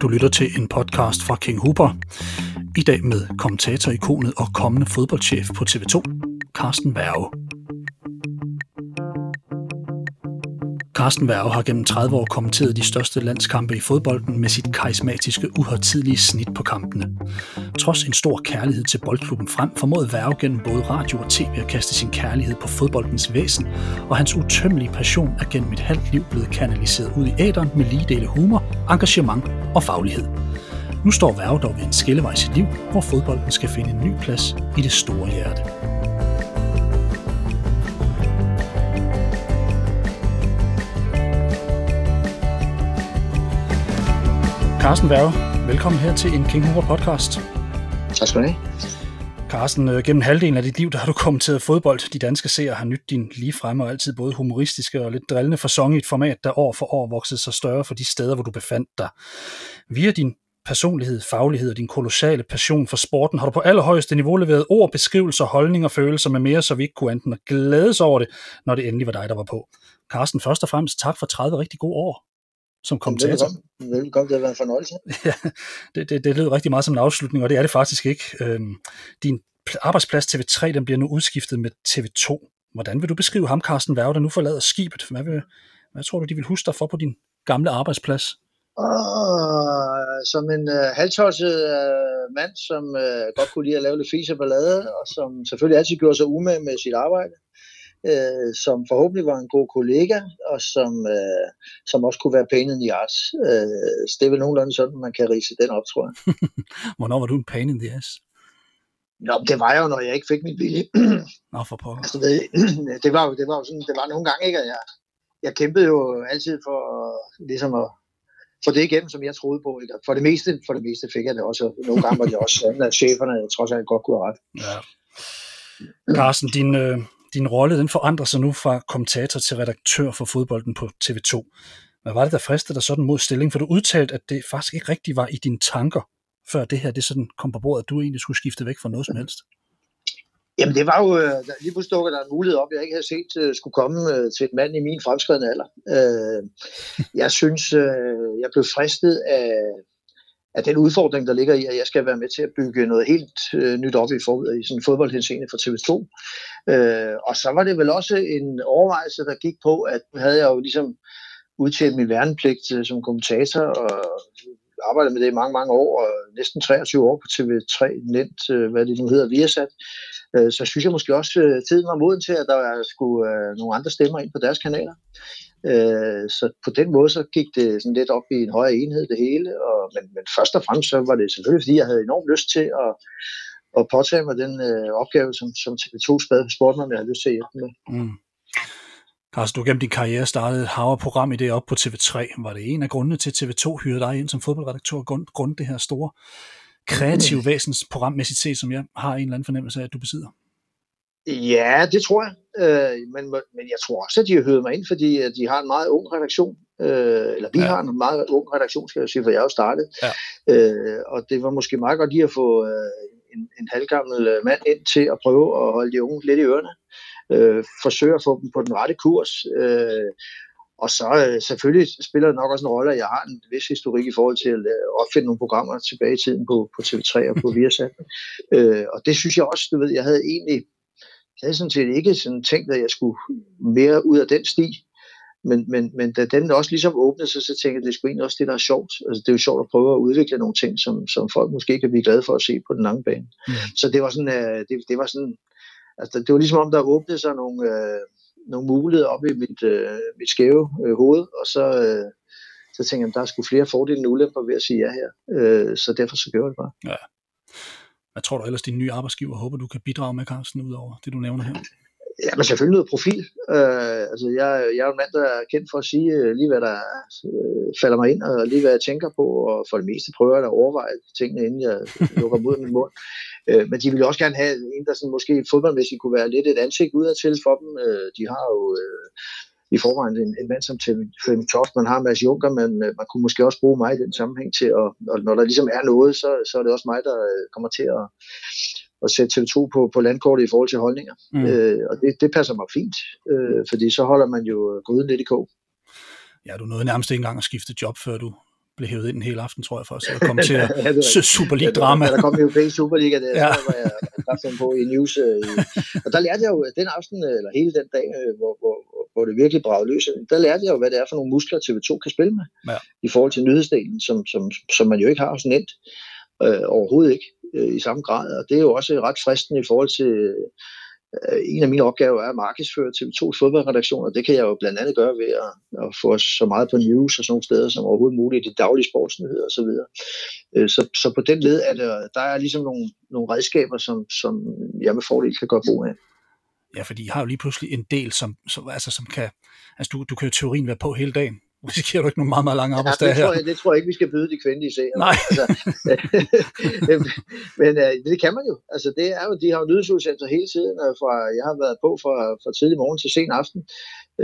Du lytter til en podcast fra King Hooper. I dag med kommentatorikonet og kommende fodboldchef på TV2, Carsten Værge. Carsten Værge har gennem 30 år kommenteret de største landskampe i fodbolden med sit karismatiske, uhøjtidlige snit på kampene. Trods en stor kærlighed til boldklubben frem, formåede Værge gennem både radio og tv at kaste sin kærlighed på fodboldens væsen, og hans utømmelige passion er gennem et halvt liv blevet kanaliseret ud i æderen med lige dele humor, engagement og faglighed. Nu står Værge dog ved en skillevej i sit liv, hvor fodbolden skal finde en ny plads i det store hjerte. Carsten Værge, velkommen her til en King Hoover podcast. Tak skal du have. Carsten, øh, gennem halvdelen af dit liv, der har du kommenteret fodbold. De danske seere har nyt din lige fremme og altid både humoristiske og lidt drillende fasong i et format, der år for år voksede sig større for de steder, hvor du befandt dig. Via din personlighed, faglighed og din kolossale passion for sporten har du på allerhøjeste niveau leveret ord, beskrivelser, holdninger og følelser med mere, så vi ikke kunne enten at glædes over det, når det endelig var dig, der var på. Carsten, først og fremmest tak for 30 rigtig gode år som kommentator. Velkommen, det har været en fornøjelse. ja, det, det, det lød rigtig meget som en afslutning, og det er det faktisk ikke. Øhm, din arbejdsplads TV3, den bliver nu udskiftet med TV2. Hvordan vil du beskrive ham, Carsten Værge, der nu forlader skibet? Hvad, vil, hvad tror du, de vil huske dig for på din gamle arbejdsplads? Oh, som en uh, halvtosset uh, mand, som uh, godt kunne lide at lave lidt fise og ballade, og som selvfølgelig altid gjorde sig umage med sit arbejde øh, som forhåbentlig var en god kollega, og som, øh, som også kunne være pain in the ass. Øh, så det er vel nogenlunde sådan, man kan rise den op, tror jeg. Hvornår var du en pain in the ass? Nå, det var jo, når jeg ikke fik mit vilje. Nå, for pokker. Altså, det, det, var jo, det var jo sådan, det var nogle gange, ikke, at jeg, jeg kæmpede jo altid for ligesom at få det igennem, som jeg troede på. Ikke? For det meste, for det meste fik jeg det også. Nogle gange var det også sådan, at cheferne trods alt godt kunne have ret. Ja. Carsten, din, øh, din rolle den forandrer sig nu fra kommentator til redaktør for fodbolden på TV2. Hvad var det, der fristede dig sådan mod stilling? For du udtalte, at det faktisk ikke rigtigt var i dine tanker, før det her det sådan kom på bordet, at du egentlig skulle skifte væk fra noget som helst. Jamen det var jo, øh, lige pludselig dukker der en mulighed op, jeg ikke havde set uh, skulle komme uh, til et mand i min fremskridende alder. Uh, jeg synes, uh, jeg blev fristet af, af den udfordring, der ligger i, at jeg skal være med til at bygge noget helt øh, nyt op i, for, i sådan fodboldhenseende for TV2. Øh, og så var det vel også en overvejelse, der gik på, at nu havde jeg jo ligesom udtjent min værnepligt øh, som kommentator, og arbejdet med det i mange, mange år, og næsten 23 år på TV3, Net, øh, hvad det nu hedder, Viasat. Øh, så synes jeg måske også, at tiden var moden til, at der skulle øh, nogle andre stemmer ind på deres kanaler. Øh, så på den måde så gik det sådan lidt op i en højere enhed det hele, og, men, men først og fremmest så var det selvfølgelig, fordi jeg havde enormt lyst til at, at påtage mig den øh, opgave, som, som TV2 spurgte mig, om jeg havde lyst til at hjælpe med. Mm. Carsten, du gennem din karriere startede et haverprogram i det op på TV3. Var det en af grundene til, at TV2 hyrede dig ind som fodboldredaktør, grund, grund det her store kreative mm. væsens programmæssigt set, som jeg har en eller anden fornemmelse af, at du besidder? Ja, det tror jeg. Øh, men, men jeg tror også, at de har hørt mig ind, fordi at de har en meget ung redaktion. Øh, eller vi ja. har en meget ung redaktion, skal jeg sige, for jeg er jo startet. Ja. Øh, og det var måske meget godt lige at få øh, en, en halvgammel øh, mand ind til at prøve at holde de unge lidt i ørerne. Øh, forsøge at få dem på den rette kurs. Øh, og så øh, selvfølgelig spiller det nok også en rolle, at jeg har en vis historik i forhold til at øh, opfinde nogle programmer tilbage i tiden på, på TV3 og på Viasat. øh, og det synes jeg også, du ved, jeg havde egentlig jeg havde sådan set ikke sådan tænkt, at jeg skulle mere ud af den sti. Men, men, men da den også ligesom åbnede sig, så tænkte jeg, at det skulle egentlig også det, der er sjovt. Altså, det er jo sjovt at prøve at udvikle nogle ting, som, som folk måske kan blive glade for at se på den lange bane. Mm. Så det var sådan, uh, det, det var sådan, altså, det var ligesom om, der åbnede sig nogle, øh, nogle muligheder op i mit, øh, mit skæve øh, hoved, og så, øh, så tænkte jeg, at der er sgu flere fordele end ulemper ved at sige ja her. Øh, så derfor så gjorde jeg det bare. Ja. Hvad tror du ellers, din nye arbejdsgiver håber, du kan bidrage med, Carsten, ud over det, du nævner her? Ja, men selvfølgelig noget profil. Øh, altså, jeg, jeg er en mand, der er kendt for at sige øh, lige, hvad der øh, falder mig ind, og lige, hvad jeg tænker på, og for det meste prøver jeg at overveje tingene, inden jeg lukker mod min mund. Øh, men de vil også gerne have en, der sådan, måske fodboldmæssigt kunne være lidt et ansigt udadtil for dem. Øh, de har jo øh, i forvejen en, en mand som Flemming Toft, man har Mads Juncker, men øh, man kunne måske også bruge mig i den sammenhæng til, at, og når der ligesom er noget, så, så er det også mig, der øh, kommer til at, at sætte TV2 på, på landkortet i forhold til holdninger. Mm. Uh, og det, det passer mig fint, uh, fordi så holder man jo gryden lidt i kog. Ja, du nåede nærmest ikke engang at skifte job, før du blev hævet ind en hel aften, tror jeg, for at komme til at ja, Super League-drama. Ja, der kom europæisk Superliga, det ja. var jeg kraften på i news. Øh, og der lærte jeg jo den aften, eller hele den dag, øh, hvor, hvor, hvor det virkelig bragede løs, der lærte jeg jo, hvad det er for nogle muskler, TV2 kan spille med, ja. i forhold til nyhedsdelen, som, som, som man jo ikke har så nemt, øh, overhovedet ikke øh, i samme grad. Og det er jo også ret fristende i forhold til Øh, en af mine opgaver er at markedsføre TV2's fodboldredaktion, og det kan jeg jo blandt andet gøre ved at, at få så meget på news og sådan nogle steder som overhovedet muligt, de daglige sportsnyheder osv. Så, øh, så, så på den led er der, der er ligesom nogle, nogle redskaber, som, som jeg med fordel kan gøre brug af. Ja, fordi I har jo lige pludselig en del, som, som, altså, som kan, altså du, du kan jo teorien være på hele dagen, risikerer du ikke nogle meget, meget lange arbejdsdage ja, det tror jeg, her. Det tror jeg ikke, vi skal byde de kvindelige serier. Nej. Altså, men uh, det kan man jo. Altså, det er jo, de har jo nyhedsudsendelser hele tiden, og fra, jeg har været på fra, fra tidlig morgen til sen aften.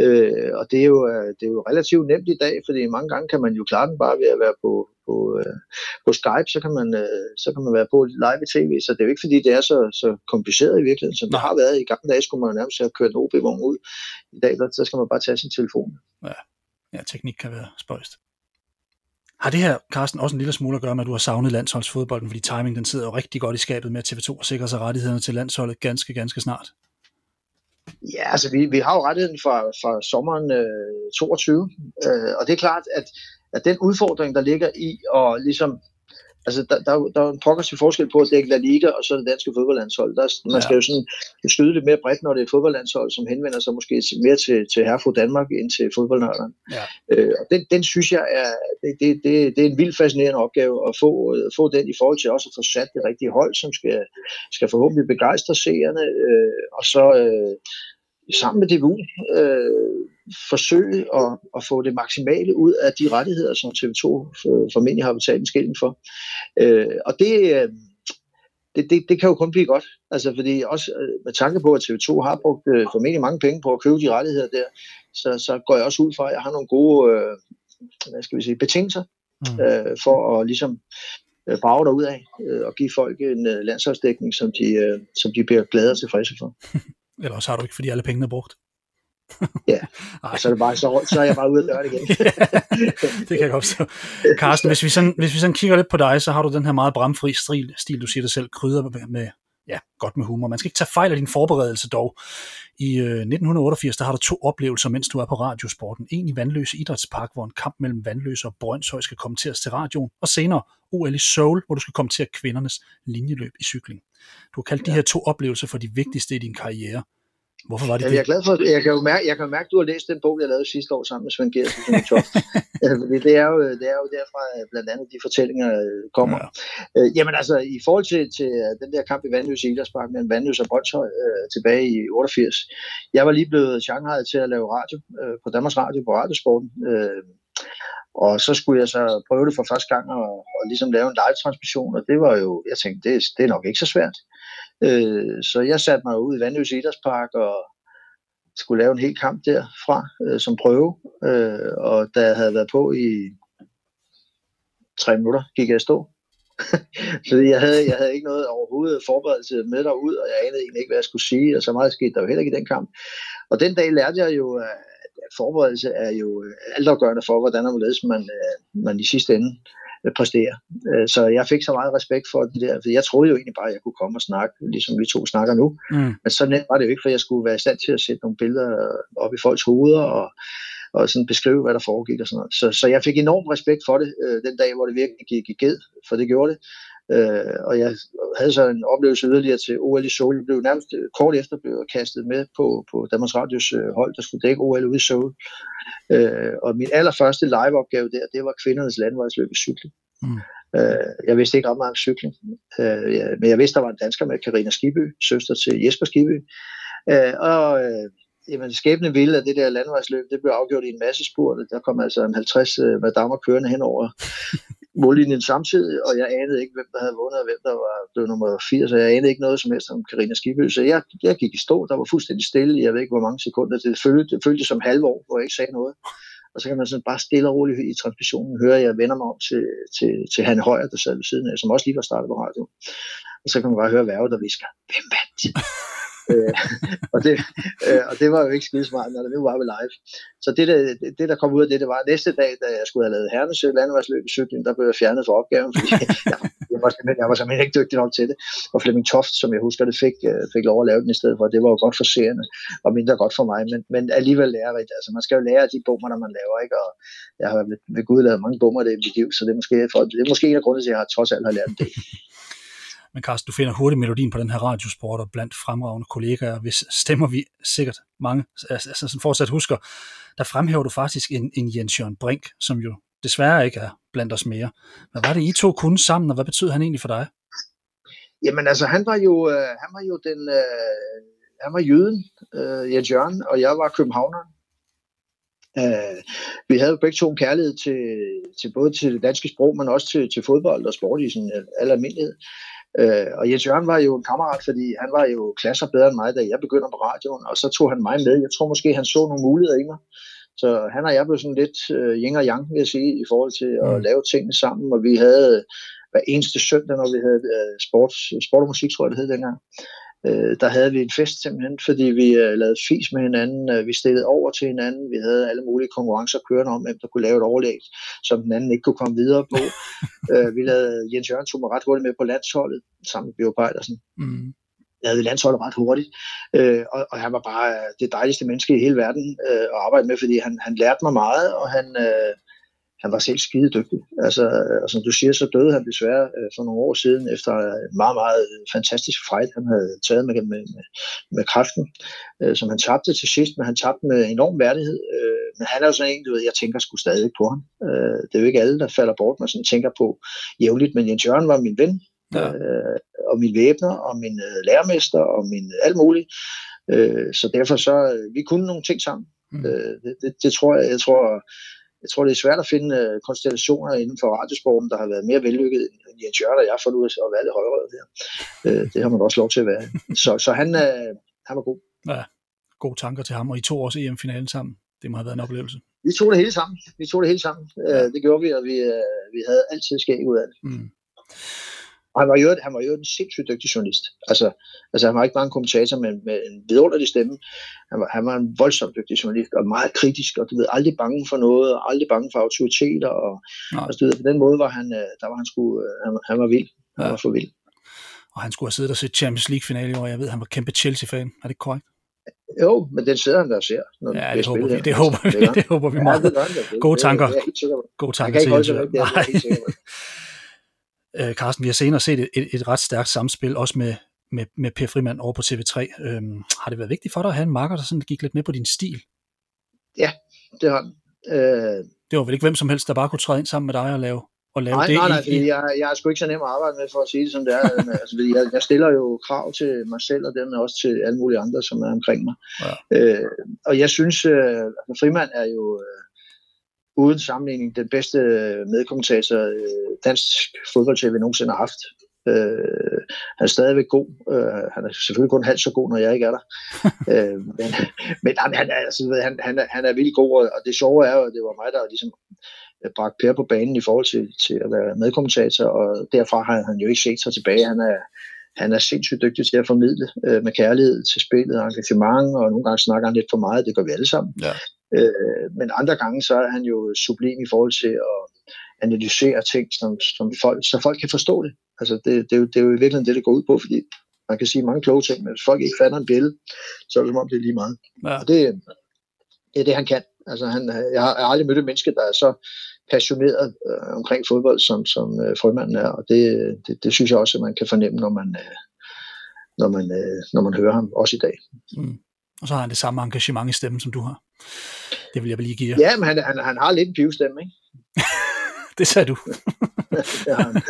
Uh, og det er, jo, uh, det er jo relativt nemt i dag, fordi mange gange kan man jo klare den bare ved at være på, på, uh, på Skype, så kan, man, uh, så kan man være på live i tv, så det er jo ikke fordi, det er så, så kompliceret i virkeligheden, som Nej. det har været. I gamle dage skulle man nærmest have kørt en OB-vogn ud. I dag, der, så skal man bare tage sin telefon. Ja ja, teknik kan være spøjst. Har det her, Carsten, også en lille smule at gøre med, at du har savnet landsholdsfodbolden, fordi timing den sidder jo rigtig godt i skabet med, at TV2 og sikrer sig rettighederne til landsholdet ganske, ganske snart? Ja, altså vi, vi har jo rettigheden fra, fra sommeren øh, 22, øh, og det er klart, at, at den udfordring, der ligger i at ligesom altså, der, der, der er en progressiv forskel på at dække La Liga og så det danske fodboldlandshold. Der, man skal jo sådan skyde lidt mere bredt, når det er et fodboldlandshold, som henvender sig måske mere til, til herfru Danmark end til fodboldnørderne. Ja. Øh, og den, den synes jeg er, det, det, det, det er en vildt fascinerende opgave at få, få den i forhold til også at få sat det rigtige hold, som skal, skal forhåbentlig begejstre seerne, øh, og så øh, sammen med DBU øh, forsøge at, at få det maksimale ud af de rettigheder, som TV2 formentlig har betalt en skilling for. Øh, og det, øh, det, det, det kan jo kun blive godt, altså fordi også øh, med tanke på, at TV2 har brugt øh, formentlig mange penge på at købe de rettigheder der, så, så går jeg også ud fra, at jeg har nogle gode øh, hvad skal vi sige, betingelser mm. øh, for at ligesom øh, brage derud af øh, og give folk en øh, landsholdsdækning, som de, øh, som de bliver glade og tilfredse for. Eller også har du ikke, fordi alle pengene er brugt. Ja, og så er, det bare, så, så er jeg bare ude og gøre det igen. det kan jeg godt så. Carsten, hvis vi, sådan, hvis vi sådan kigger lidt på dig, så har du den her meget bramfri stil, stil du siger dig selv, krydder med, med, ja, godt med humor. Man skal ikke tage fejl af din forberedelse dog. I øh, 1988, der har du to oplevelser, mens du er på radiosporten. En i Vandløse Idrætspark, hvor en kamp mellem Vandløse og Brøndshøj skal kommenteres til radioen, og senere OL i Seoul, hvor du skal kommentere kvindernes linjeløb i cykling. Du har kaldt ja. de her to oplevelser for de vigtigste i din karriere. Hvorfor var det Jamen, det? Jeg er glad for, jeg kan jo mærke, jeg kan mærke, at du har læst den bog, jeg lavede sidste år sammen med Svend Gersen. det, er jo, det er jo derfra, blandt andet de fortællinger øh, kommer. Ja. Øh, jamen altså, i forhold til, til øh, den der kamp i Vandløs Idrætspark mellem Vandløs og Brøndshøj øh, tilbage i 88, jeg var lige blevet Shanghai til at lave radio øh, på Danmarks Radio på Radiosporten. Øh, og så skulle jeg så prøve det for første gang og, og ligesom lave en live-transmission, og det var jo, jeg tænkte, det, det er nok ikke så svært. Øh, så jeg satte mig ud i Vandløs Idrætspark og skulle lave en hel kamp derfra øh, som prøve. Øh, og da jeg havde været på i tre minutter, gik jeg i stå. så jeg havde, jeg havde ikke noget overhovedet forberedelse med derud, og jeg anede egentlig ikke, hvad jeg skulle sige, og så meget skete der jo heller ikke i den kamp. Og den dag lærte jeg jo, at forberedelse er jo altafgørende for, hvordan man, øh, man i sidste ende præstere. Øh, så jeg fik så meget respekt for det der, for jeg troede jo egentlig bare, at jeg kunne komme og snakke, ligesom vi to snakker nu. Mm. Men så nemt var det jo ikke, for jeg skulle være i stand til at sætte nogle billeder op i folks hoveder, og, og sådan beskrive, hvad der foregik og sådan noget. Så, så jeg fik enorm respekt for det, øh, den dag, hvor det virkelig gik i ged, for det gjorde det. Øh, og jeg havde så en oplevelse yderligere til OL i Seoul. Jeg blev nærmest øh, kort efter blev kastet med på, på Danmarks Radios øh, hold, der skulle dække OL ude i Seoul. Øh, og min allerførste live-opgave der, det var kvindernes landvejsløb i cykling. Mm. Øh, jeg vidste ikke ret meget om cykling, øh, ja, men jeg vidste, der var en dansker med, Karina Skiby, søster til Jesper Skiby. Øh, og øh, jamen, skæbne ville, at det der landvejsløb, det blev afgjort i en masse spurte. Der kom altså en 50 øh, madammer kørende hen over mållinjen samtidig, og jeg anede ikke, hvem der havde vundet, og hvem der var blevet nummer 80, og jeg anede ikke noget som helst om Karina Skibø, så jeg, jeg gik i stå, der var fuldstændig stille, jeg ved ikke, hvor mange sekunder, det følte, det følte som halvår, hvor jeg ikke sagde noget. Og så kan man sådan bare stille og roligt i transmissionen høre, at jeg vender mig om til, til, til han Højer, der sad ved siden af, som også lige var startet på radio. Og så kan man bare høre værve, der visker, hvem vandt? Øh, og, det, øh, og det var jo ikke skide smart, når det nu var ved live. Så det, der, det, der kom ud af det, det var næste dag, da jeg skulle have lavet Hernes landevejsløb i cykling, der blev jeg fjernet fra opgaven, fordi jeg, jeg, var jeg var simpelthen ikke dygtig nok til det. Og Flemming Toft, som jeg husker det, fik, øh, fik lov at lave den i stedet for. Det var jo godt for seerne og mindre godt for mig, men, men alligevel lærerigt. Altså, man skal jo lære de bommer, der man laver, ikke? og jeg har ved, ved Gud lavet mange bommer det i mit liv, så det er måske, for, det er måske en af grundene til, at jeg har, trods alt har lært det. Men Carsten, du finder hurtigt melodien på den her radiosport og blandt fremragende kollegaer, hvis stemmer vi sikkert mange, altså, altså som fortsat husker, der fremhæver du faktisk en, en Jens Jørgen Brink, som jo desværre ikke er blandt os mere. Hvad var det, I to kunne sammen, og hvad betød han egentlig for dig? Jamen altså, han var jo, øh, han var jo den, øh, han var jøden, øh, Jens Jørgen, og jeg var københavneren. Øh, vi havde jo begge to en kærlighed til, til både til det danske sprog, men også til, til fodbold og sport i sådan øh, al almindelighed. Øh, og Jens Jørgen var jo en kammerat, fordi han var jo klasser bedre end mig, da jeg begyndte på radioen, og så tog han mig med. Jeg tror måske, han så nogle muligheder i mig. Så han og jeg blev sådan lidt øh, yin og yang, vil jeg sige, i forhold til at mm. lave tingene sammen, og vi havde hver eneste søndag, når vi havde øh, sport, sport og musik, tror jeg det hed dengang, øh, der havde vi en fest simpelthen, fordi vi øh, lavede fis med hinanden, øh, vi stillede over til hinanden, vi havde alle mulige konkurrencer kørende om, hvem der kunne lave et overlæg, som den anden ikke kunne komme videre på. øh, vi lavede, Jens Jørgen tog mig ret hurtigt med på landsholdet, sammen med Bjørn Pejlersen. Mm lavede landsholdet ret hurtigt, øh, og, og han var bare det dejligste menneske i hele verden øh, at arbejde med, fordi han, han lærte mig meget, og han, øh, han var selv skide dygtig. Altså, og som du siger, så døde han desværre øh, for nogle år siden efter en meget, meget fantastisk fight, han havde taget med, med, med, øh, som han tabte til sidst, men han tabte med enorm værdighed. Øh, men han er jo sådan en, du ved, jeg tænker sgu stadig på ham. Øh, det er jo ikke alle, der falder bort, man sådan tænker på jævnligt, men Jens Jørgen var min ven, ja. øh, og min væbner, og min øh, lærermester, og min øh, alt muligt. Øh, så derfor så, øh, vi kunne nogle ting sammen. Mm. Øh, det, det, det tror jeg, jeg tror, jeg tror, det er svært at finde uh, konstellationer inden for radiosporten, der har været mere vellykket end Jens Jørgen og jeg får ud at være lidt højere der. Uh, det har man også lov til at være. Så, så han, uh, han var god. Ja, gode tanker til ham, og I to også EM-finalen sammen. Det må have været en oplevelse. Vi tog det hele sammen. Vi tog det hele sammen. Uh, det gjorde vi, og vi, uh, vi havde altid skæg ud af det. Mm. Og han var jo, han var jo en sindssygt dygtig journalist. Altså, altså han var ikke bare en kommentator med, med en vidunderlig stemme. Han var, han var en voldsomt dygtig journalist, og meget kritisk, og du ved, aldrig bange for noget, og aldrig bange for autoriteter. Og, og du ved, på den måde var han, øh, der var han, sgu, øh, han, han var vild. Han ja. var for vild. Og han skulle have siddet og set Champions League-finale i år. Jeg ved, han var kæmpe Chelsea-fan. Er det korrekt? Jo, men den sidder han der og ser. Når ja, det håber, vi, det, håber vi, det håber vi meget. Ja, det det. Gode tanker. Gode tanker til Jens Jørgen. Øh, Carsten, vi har senere set et, et, et ret stærkt samspil, også med, med, med Per Frimand over på TV3. Øhm, har det været vigtigt for dig at have en marker, der sådan gik lidt med på din stil? Ja, det har den. Øh... Det var vel ikke hvem som helst, der bare kunne træde ind sammen med dig og lave, og lave nej, det? Nej, nej, i, jeg, jeg er sgu ikke så nem at arbejde med, for at sige det som det er. altså, jeg, jeg stiller jo krav til mig selv, og dermed også til alle mulige andre, som er omkring mig. Ja. Øh, og jeg synes, øh, altså, Frimand er jo... Øh, uden sammenligning den bedste medkommentator øh, dansk fodbold-tv nogensinde har haft. Øh, han er stadigvæk god. Øh, han er selvfølgelig kun halvt så god, når jeg ikke er der. øh, men men jamen, han, er, altså, han, han, er, han er vildt god, og det sjove er jo, at det var mig, der ligesom øh, bragte Per på banen i forhold til, til at være medkommentator, og derfra har han jo ikke set sig tilbage. Han er, han er sindssygt dygtig til at formidle øh, med kærlighed til spillet og engagement, og nogle gange snakker han lidt for meget, det gør vi alle sammen. Ja. Øh, men andre gange, så er han jo sublim i forhold til at analysere ting, som, som folk, så folk kan forstå det. Altså, det, det, er jo, det er jo i virkeligheden det, det går ud på, fordi man kan sige mange kloge ting, men hvis folk ikke fatter en billede, så er det som om, det er lige meget. Ja. Og det, det er det, han kan. Altså, han, jeg, har, jeg har aldrig mødt et menneske, der er så passioneret øh, omkring fodbold, som, som øh, frømanden er, og det, det, det synes jeg også, at man kan fornemme, når man, øh, når man, øh, når man hører ham, også i dag. Mm. Og så har han det samme engagement i stemmen, som du har. Det vil jeg lige give jer. Ja, men han, han, han har lidt en pivstemme, ikke? det sagde du.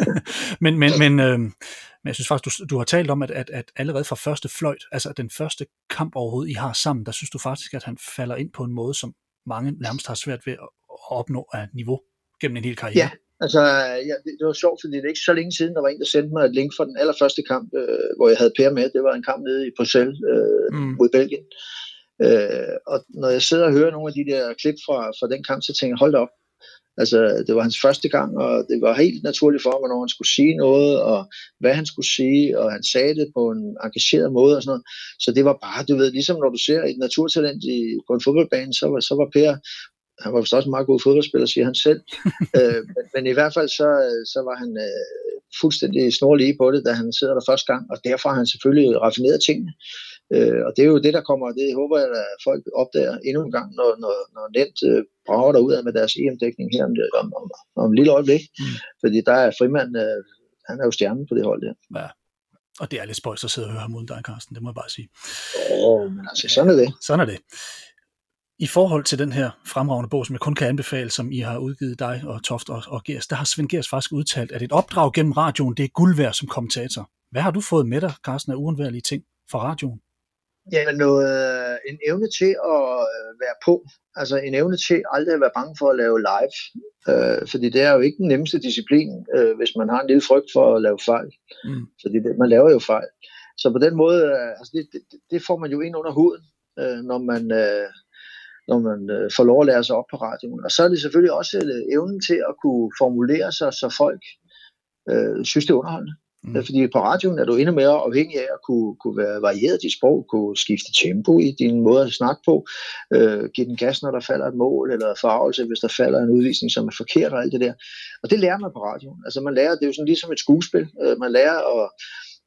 men men, men, øh, men jeg synes faktisk, du, du har talt om, at, at, at allerede fra første fløjt, altså den første kamp overhovedet, I har sammen, der synes du faktisk, at han falder ind på en måde, som mange nærmest har svært ved at opnå af niveau gennem en hel karriere. Ja, altså ja, det, det var sjovt, fordi det er ikke så længe siden, der var en, der sendte mig et link for den allerførste kamp, øh, hvor jeg havde Per med. Det var en kamp nede i Bruxelles øh, mm. mod Belgien. Øh, og når jeg sidder og hører nogle af de der klip fra, fra den kamp, så tænker jeg, hold op, Altså, det var hans første gang, og det var helt naturligt for ham, hvornår han skulle sige noget, og hvad han skulle sige, og han sagde det på en engageret måde og sådan noget. Så det var bare, du ved, ligesom når du ser et naturtalent i, på en fodboldbane, så var, så var Per han var vist også en meget god fodboldspiller, siger han selv. øh, men, men i hvert fald så, så var han øh, fuldstændig snorlige på det, da han sidder der første gang, og derfor har han selvfølgelig raffineret tingene. Øh, og det er jo det, der kommer, det håber jeg, at folk opdager endnu en gang, når, når, når Nent øh, brager derud af med deres EM-dækning her om, om, om, om et lille øjeblik. Mm. Fordi der er Frimand, øh, han er jo stjernen på det hold der. Ja. Og det er lidt spøjs at sidde og høre ham uden dig, Carsten, det må jeg bare sige. Åh, oh, men altså, sådan er det. Sådan er det. I forhold til den her fremragende bog, som jeg kun kan anbefale, som I har udgivet dig og Toft og, og Gers, der har Svend Gers faktisk udtalt, at et opdrag gennem radioen, det er guld værd som kommentator. Hvad har du fået med dig, Carsten, af uundværlige ting fra radioen? Jamen, noget, øh, en evne til at øh, være på. Altså en evne til aldrig at være bange for at lave live. Øh, fordi det er jo ikke den nemmeste disciplin, øh, hvis man har en lille frygt for at lave fejl. Mm. Fordi det, man laver jo fejl. Så på den måde, øh, altså det, det, det får man jo ind under huden, øh, når man... Øh, når man øh, får lov at lære sig op på radioen. Og så er det selvfølgelig også øh, evnen til at kunne formulere sig, så folk øh, synes, det er underholdende. Mm. Fordi på radioen er du endnu mere afhængig af at kunne, kunne være varieret i sprog, kunne skifte tempo i din måde at snakke på, øh, give den gas, når der falder et mål, eller forarvelse, hvis der falder en udvisning, som er forkert og alt det der. Og det lærer man på radioen. Altså man lærer, det er jo sådan ligesom et skuespil. Øh, man lærer at,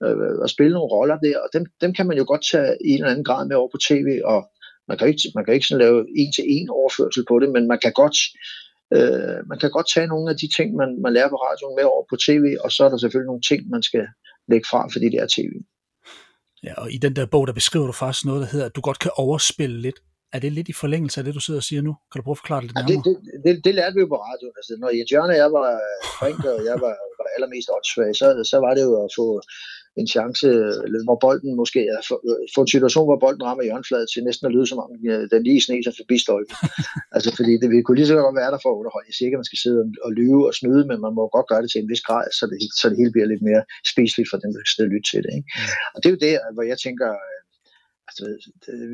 øh, at spille nogle roller der, og dem, dem kan man jo godt tage i en eller anden grad med over på tv, og man kan ikke, man kan ikke sådan lave en til en overførsel på det, men man kan godt øh, man kan godt tage nogle af de ting, man, man lærer på radioen med over på tv, og så er der selvfølgelig nogle ting, man skal lægge fra, fordi det er tv. Ja, og i den der bog, der beskriver du faktisk noget, der hedder, at du godt kan overspille lidt. Er det lidt i forlængelse af det, du sidder og siger nu? Kan du prøve at forklare det lidt nærmere? Ja, det, det, det, det lærte vi jo på radioen. Altså, når Jens Jørgen og jeg var frinke, og jeg var, var allermest åndssvag, så, så var det jo at få en chance, hvor bolden måske er få en situation, hvor bolden rammer hjørnefladet til næsten at lyde som om øh, den lige sne sig forbi stolpen. altså fordi det vi kunne lige så godt være der for at underholde. Jeg siger ikke, at man skal sidde og lyve og snyde, men man må godt gøre det til en vis grad, så det, så det hele bliver lidt mere spiseligt for den, der skal lytte til det. Ikke? Og det er jo der, hvor jeg tænker, øh, altså,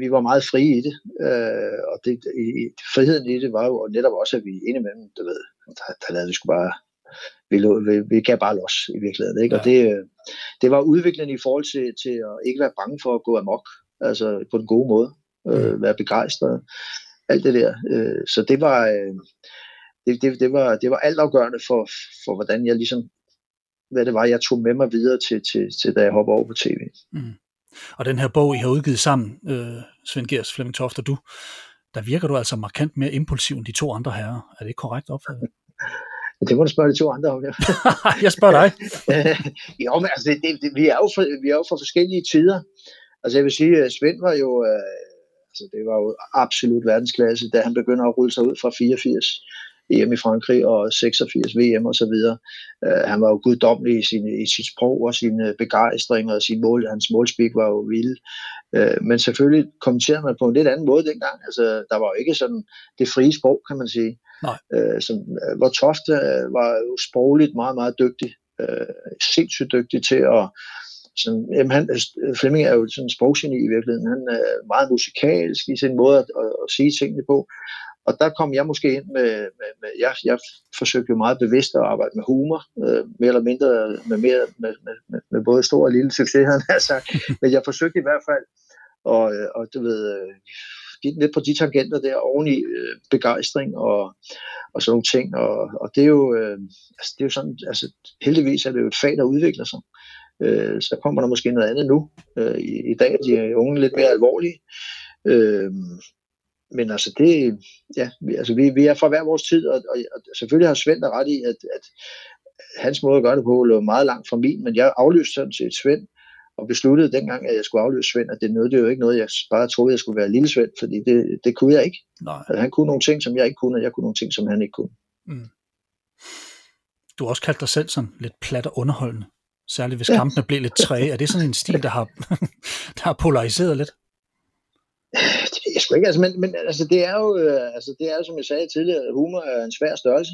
vi var meget frie i det, øh, og det, i, friheden i det var jo netop også, at vi indimellem, du ved, der, der lavede vi sgu bare vi, vi, vi gav bare los i virkeligheden. Ikke? Ja. Og det, øh, det var udviklende i forhold til, til at ikke være bange for at gå amok, altså på den gode måde, øh, mm. være begejstret, alt det der. Øh, så det var, øh, det, det, det, var, det var altafgørende for, for, hvordan jeg ligesom, hvad det var, jeg tog med mig videre til, til, til da jeg hoppede over på tv. Mm. Og den her bog, I har udgivet sammen, øh, Svend Gers, Flemming Toft og du, der virker du altså markant mere impulsiv end de to andre herrer. Er det ikke korrekt opfattet? Det må du spørge de to andre om, ja. jeg spørger dig. jo, men altså, det, det, vi, er jo for, vi er jo for forskellige tider. Altså jeg vil sige, at Svend var jo, øh, altså det var jo absolut verdensklasse, da han begynder at rulle sig ud fra 84 EM i Frankrig og 86 VM og så videre. Uh, han var jo guddommelig i, sin, i sit sprog og sin begejstring og sin mål, hans målspik var jo vild. Uh, men selvfølgelig kommenterede man på en lidt anden måde dengang. Altså, der var jo ikke sådan det frie sprog, kan man sige. Nej. Uh, som, uh, hvor Tofte uh, var jo sprogligt meget, meget dygtig. Uh, sindssygt dygtig til at sådan, jamen han, Flemming er jo sådan en sproggeni i virkeligheden. Han er meget musikalsk i sin måde at, at, at sige tingene på. Og der kom jeg måske ind med, med, med jeg, jeg forsøgte jo meget bevidst at arbejde med humor, øh, mere eller mindre med, mere, med, med, med, med både stor og lille succes, han har sagt. Men jeg forsøgte i hvert fald øh, og, du ved, øh, lidt på de tangenter der oveni øh, begejstring og, og sådan nogle ting. Og, og det, er jo, øh, altså, det er jo sådan, altså heldigvis er det jo et fag, der udvikler sig. Øh, så kommer der måske noget andet nu. Øh, i, I dag er de unge lidt mere alvorlige. Øh, men altså det, ja, vi, altså vi, vi er fra hver vores tid, og, og, og selvfølgelig har Svend ret i, at, at hans måde at gøre det på lå meget langt fra min, men jeg afløste sådan set Svend, og besluttede dengang, at jeg skulle afløse Svend, at det nåede jo ikke noget, jeg bare troede, jeg skulle være lille Svend, fordi det, det kunne jeg ikke. Nej. Altså, han kunne nogle ting, som jeg ikke kunne, og jeg kunne nogle ting, som han ikke kunne. Mm. Du har også kaldt dig selv sådan lidt plat og underholdende, særligt hvis ja. kampene blev lidt træge. Er det sådan en stil, der har, der har polariseret lidt? Det ved jeg sgu ikke, altså, men, men altså, det er jo, øh, altså, det er som jeg sagde tidligere, humor er en svær størrelse.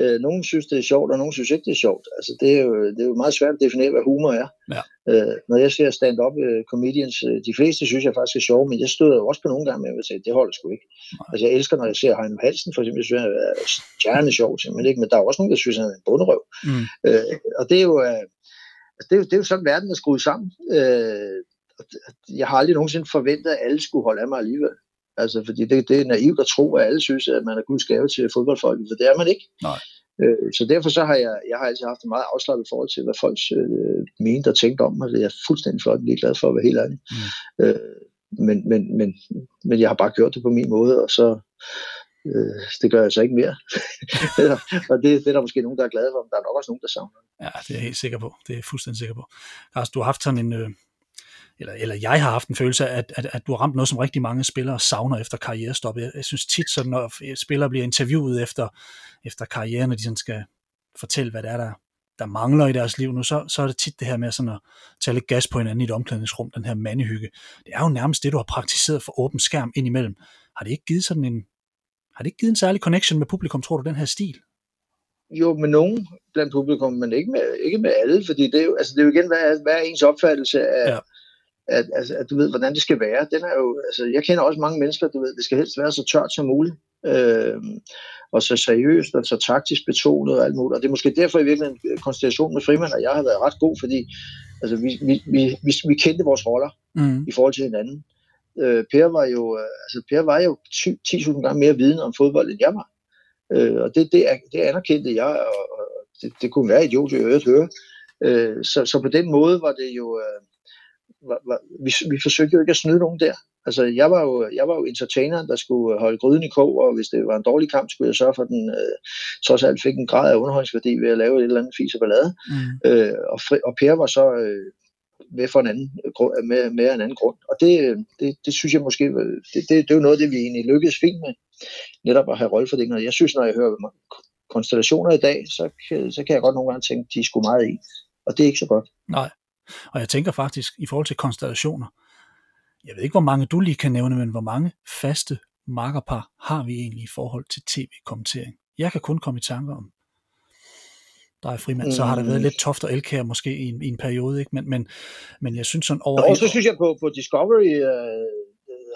Øh, nogen synes, det er sjovt, og nogen synes ikke, det er sjovt. Altså, det er jo, det er jo meget svært at definere, hvad humor er. Ja. Øh, når jeg ser stand-up uh, comedians, uh, de fleste synes jeg faktisk er sjove, men jeg støder jo også på nogle gange med at sige, det holder sgu ikke. Nej. Altså, jeg elsker, når jeg ser Heino Hansen, for eksempel, synes jeg er stjerne sjov, simpelthen ikke, men der er også nogen, der synes, han er en bunderøv. Mm. Øh, og det er jo... Uh, det, er jo, det er jo sådan, verden er skruet sammen. Øh, jeg har aldrig nogensinde forventet, at alle skulle holde af mig alligevel. Altså, fordi det, det er naivt at tro, at alle synes, at man er guds gave til fodboldfolk, for det er man ikke. Nej. Øh, så derfor så har jeg, jeg har altid haft en meget afslappet forhold til, hvad folk øh, mente og tænkte om mig. Det er jeg fuldstændig flot glad for at være helt ærlig. Mm. Øh, men, men, men, men jeg har bare gjort det på min måde, og så øh, det gør jeg så ikke mere. og det, det er der måske nogen, der er glade for, men der er nok også nogen, der savner Ja, det er jeg helt sikker på. Det er jeg fuldstændig sikker på. Altså, du har haft sådan en, øh, eller, eller jeg har haft en følelse af, at, at, at du har ramt noget, som rigtig mange spillere savner efter karrierestop. Jeg, jeg synes tit, så når spillere bliver interviewet efter, efter karrieren, og de sådan skal fortælle, hvad det er, der, der mangler i deres liv nu, så, så er det tit det her med sådan at tage lidt gas på hinanden i et omklædningsrum, den her mandehygge. Det er jo nærmest det, du har praktiseret for åben skærm ind imellem. Har det ikke givet sådan en, har det ikke givet en særlig connection med publikum, tror du, den her stil? Jo, med nogen blandt publikum, men ikke med, ikke med alle, fordi det er jo, altså det er jo igen, hvad er, hvad er ens opfattelse af, ja at, altså, at du ved, hvordan det skal være. Den er jo, altså, jeg kender også mange mennesker, du ved, det skal helst være så tørt som muligt, øh, og så seriøst og så taktisk betonet og alt muligt. Og det er måske derfor i virkeligheden konstellationen med Frimand og jeg har været ret god, fordi altså, vi, vi, vi, vi, vi kendte vores roller mm. i forhold til hinanden. Øh, per var jo, øh, altså, per var jo 10.000 gange mere viden om fodbold, end jeg var. Øh, og det, det, det anerkendte jeg, og, og det, det kunne være idiot i øvrigt høre. Øh, så, så på den måde var det jo... Øh, var, var, vi, vi forsøgte jo ikke at snyde nogen der. Altså, jeg var, jo, jeg var jo entertainer, der skulle holde gryden i kog, og hvis det var en dårlig kamp, skulle jeg sørge for, at den øh, trods alt fik en grad af underholdningsværdi ved at lave et eller andet fis og ballade. Mm. Øh, og, fri, og Per var så øh, med for en anden, med, med en anden grund. Og det, det, det synes jeg måske, det, det, det er jo noget det, vi egentlig lykkedes fint med, netop at have rollefordeling. Jeg synes, når jeg hører konstellationer i dag, så, så kan jeg godt nogle gange tænke, de er sgu meget i. Og det er ikke så godt. Nej. Og jeg tænker faktisk, i forhold til konstellationer, jeg ved ikke, hvor mange du lige kan nævne, men hvor mange faste makkerpar har vi egentlig i forhold til tv-kommentering? Jeg kan kun komme i tanke om der er frimand, så har der været mm. lidt Toft og Elkær måske i en, i en periode, ikke? Men, men, men jeg synes sådan over... Og så synes jeg på, på Discovery øh,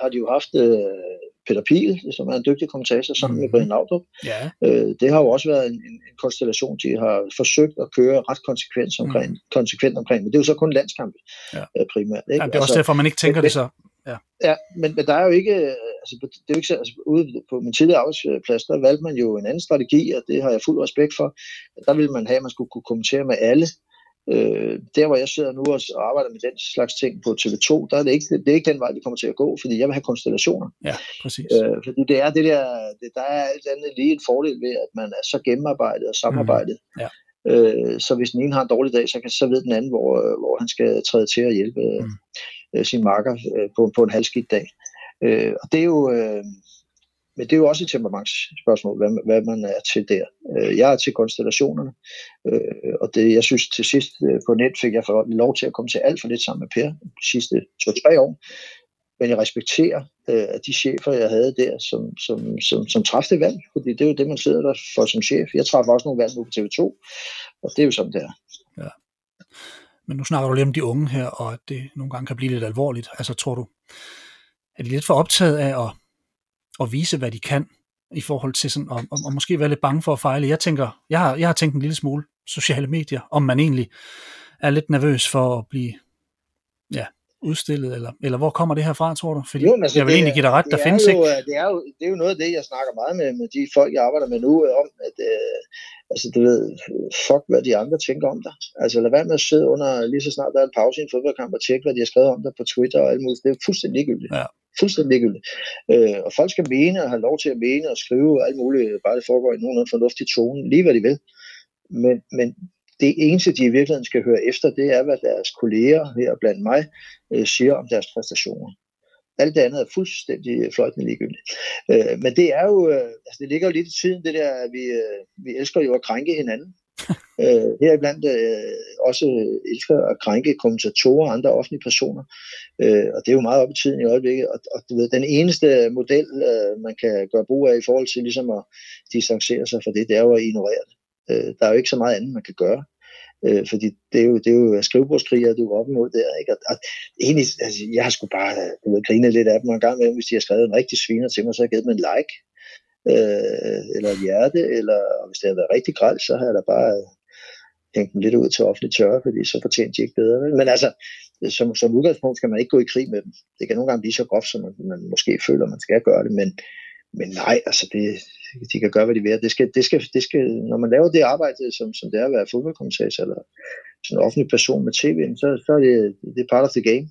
har de jo haft øh, Peter Piel, som er en dygtig kommentator, sammen mm. med mhm. Brian Laudrup. Ja. Øh, det har jo også været en, en, en konstellation, de har forsøgt at køre ret konsekvent omkring, mm. konsekvent omkring men det er jo så kun landskampe ja. øh, primært. Ikke? Ja, det er også altså, derfor, man ikke tænker men, det så. Ja, ja men, men der er jo ikke, altså, det er jo ikke altså, ude på min tidligere arbejdsplads, der valgte man jo en anden strategi, og det har jeg fuld respekt for. Der ville man have, at man skulle kunne kommentere med alle Øh, der hvor jeg sidder nu og arbejder med den slags ting på TV2, der er det ikke, det er ikke den vej, det kommer til at gå, fordi jeg vil have konstellationer. Ja, præcis. Øh, fordi det er det der, det, der er alt andet lige en fordel ved, at man er så gennemarbejdet og samarbejdet. Mm. Ja. Øh, så hvis den ene har en dårlig dag, så, kan, så ved den anden, hvor, hvor han skal træde til at hjælpe mm. øh, sin marker øh, på, på en halvskidt dag. Øh, og det er jo... Øh, men det er jo også et temperamentsspørgsmål, hvad, hvad man er til der. Øh, jeg er til konstellationerne, øh, og det, jeg synes til sidst øh, på net fik jeg for lov til at komme til alt for lidt sammen med Per de sidste to-tre år. Men jeg respekterer øh, at de chefer, jeg havde der, som, som, som, som træffede valg, fordi det er jo det, man sidder der for som chef. Jeg træffer også nogle valg nu på TV2, og det er jo sådan, det er. Ja. Men nu snakker du lidt om de unge her, og at det nogle gange kan blive lidt alvorligt. Altså tror du, er de lidt for optaget af at at vise, hvad de kan, i forhold til sådan, og, og, og måske være lidt bange for at fejle. Jeg tænker, jeg har, jeg har tænkt en lille smule sociale medier, om man egentlig er lidt nervøs for at blive ja, udstillet, eller, eller hvor kommer det her fra, tror du? Fordi jo, altså, jeg vil egentlig give dig ret, der findes jo, ikke... Det er, jo, det er jo noget af det, jeg snakker meget med, med de folk, jeg arbejder med nu, om, at øh, altså, du ved, fuck, hvad de andre tænker om dig. Altså, lad være med at sidde under, lige så snart der er en pause i en fodboldkamp, og tjekke, hvad de har skrevet om dig på Twitter og alt muligt. Det er fuldstændig ligegyldigt. Ja. Fuldstændig ligegyldigt. Øh, og folk skal mene og have lov til at mene og skrive alt muligt, bare det foregår i nogenlunde fornuftig tone, lige hvad de vil. Men, men det eneste, de i virkeligheden skal høre efter, det er, hvad deres kolleger her blandt mig øh, siger om deres præstationer. Alt det andet er fuldstændig fløjtende ligegyldigt. Øh, men det er jo, øh, altså det ligger jo lidt i tiden, det der, at vi, øh, vi elsker jo at krænke hinanden. øh, heriblandt øh, også elsker at krænke kommentatorer og andre offentlige personer. Øh, og det er jo meget op i tiden i øjeblikket. Og, og du ved, den eneste model, øh, man kan gøre brug af i forhold til ligesom at distancere sig fra det, det er jo at ignorere det. Øh, der er jo ikke så meget andet, man kan gøre. Øh, fordi det er jo, det er jo skrivebordskriger, du er op imod der. Ikke? Og, og egentlig, altså, jeg har sgu bare du ved, grinet lidt af dem en gang med, hvis de har skrevet en rigtig sviner til mig, så har jeg givet dem en like, øh, eller et hjerte, eller hvis det havde været rigtig græld, så havde jeg da bare hængt dem lidt ud til offentlig tørre, fordi så fortjener de ikke bedre. Men altså, som, som udgangspunkt skal man ikke gå i krig med dem. Det kan nogle gange blive så groft, som man, man måske føler, man skal gøre det, men, men nej, altså det, de kan gøre, hvad de vil. Det skal, det skal, det skal, når man laver det arbejde, som, som det er at være fodboldkommentator eller sådan en offentlig person med tv, så, så er det, det er part of the game,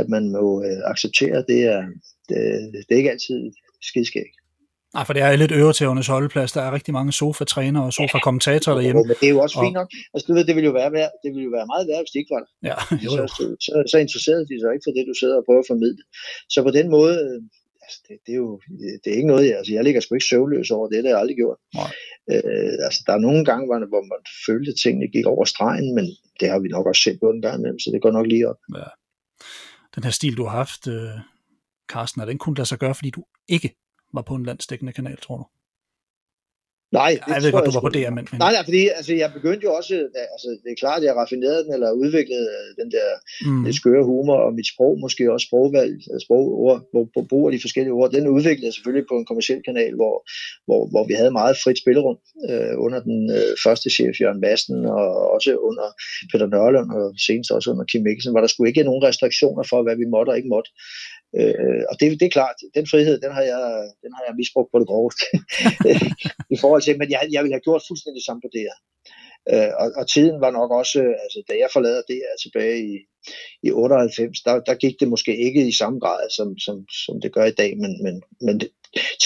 at man må øh, acceptere, det er, det, det er ikke altid skidskægt. Nej, for det er lidt øretævernes holdeplads. Der er rigtig mange sofa-trænere og sofa-kommentatorer derhjemme. Men det er jo også og... fint nok. Altså, du ved, det ville jo være, det ville jo være meget værd, hvis det ikke var der. Ja, jo, jo. Så, så, så, interesserede de sig ikke for det, du sidder og prøver at formidle. Så på den måde, altså, det, det, er jo det er ikke noget, jeg, altså, jeg ligger sgu ikke søvnløs over det, det har jeg aldrig gjort. Nej. Øh, altså, der er nogle gange, hvor man følte, at tingene gik over stregen, men det har vi nok også set på en gang imellem, så det går nok lige op. Ja. Den her stil, du har haft, øh, Carsten, er den kun lade sig gøre, fordi du ikke var på en landsdækkende kanal, tror du? Nej, det jeg ved godt, du var på det, men... Nej, nej, fordi altså, jeg begyndte jo også, altså, det er klart, at jeg raffinerede den, eller udviklede øh, den der mm. lidt skøre humor, og mit sprog, måske også sprogvalg, sprogord, hvor, hvor bruger de forskellige ord, den udviklede jeg selvfølgelig på en kommersiel kanal, hvor, hvor, hvor vi havde meget frit spillerum øh, under den øh, første chef, Jørgen Madsen, og også under Peter Nørlund, og senest også under Kim Mikkelsen, var der skulle ikke nogen restriktioner for, hvad vi måtte og ikke måtte. Øh, og det, det er klart, den frihed, den har jeg, den har jeg misbrugt på det groveste i forhold til, men jeg, jeg ville have gjort fuldstændig samme på det her. Øh, og, og tiden var nok også, altså da jeg forlader det her tilbage i, i 98, der, der gik det måske ikke i samme grad, som, som, som det gør i dag, men, men, men det,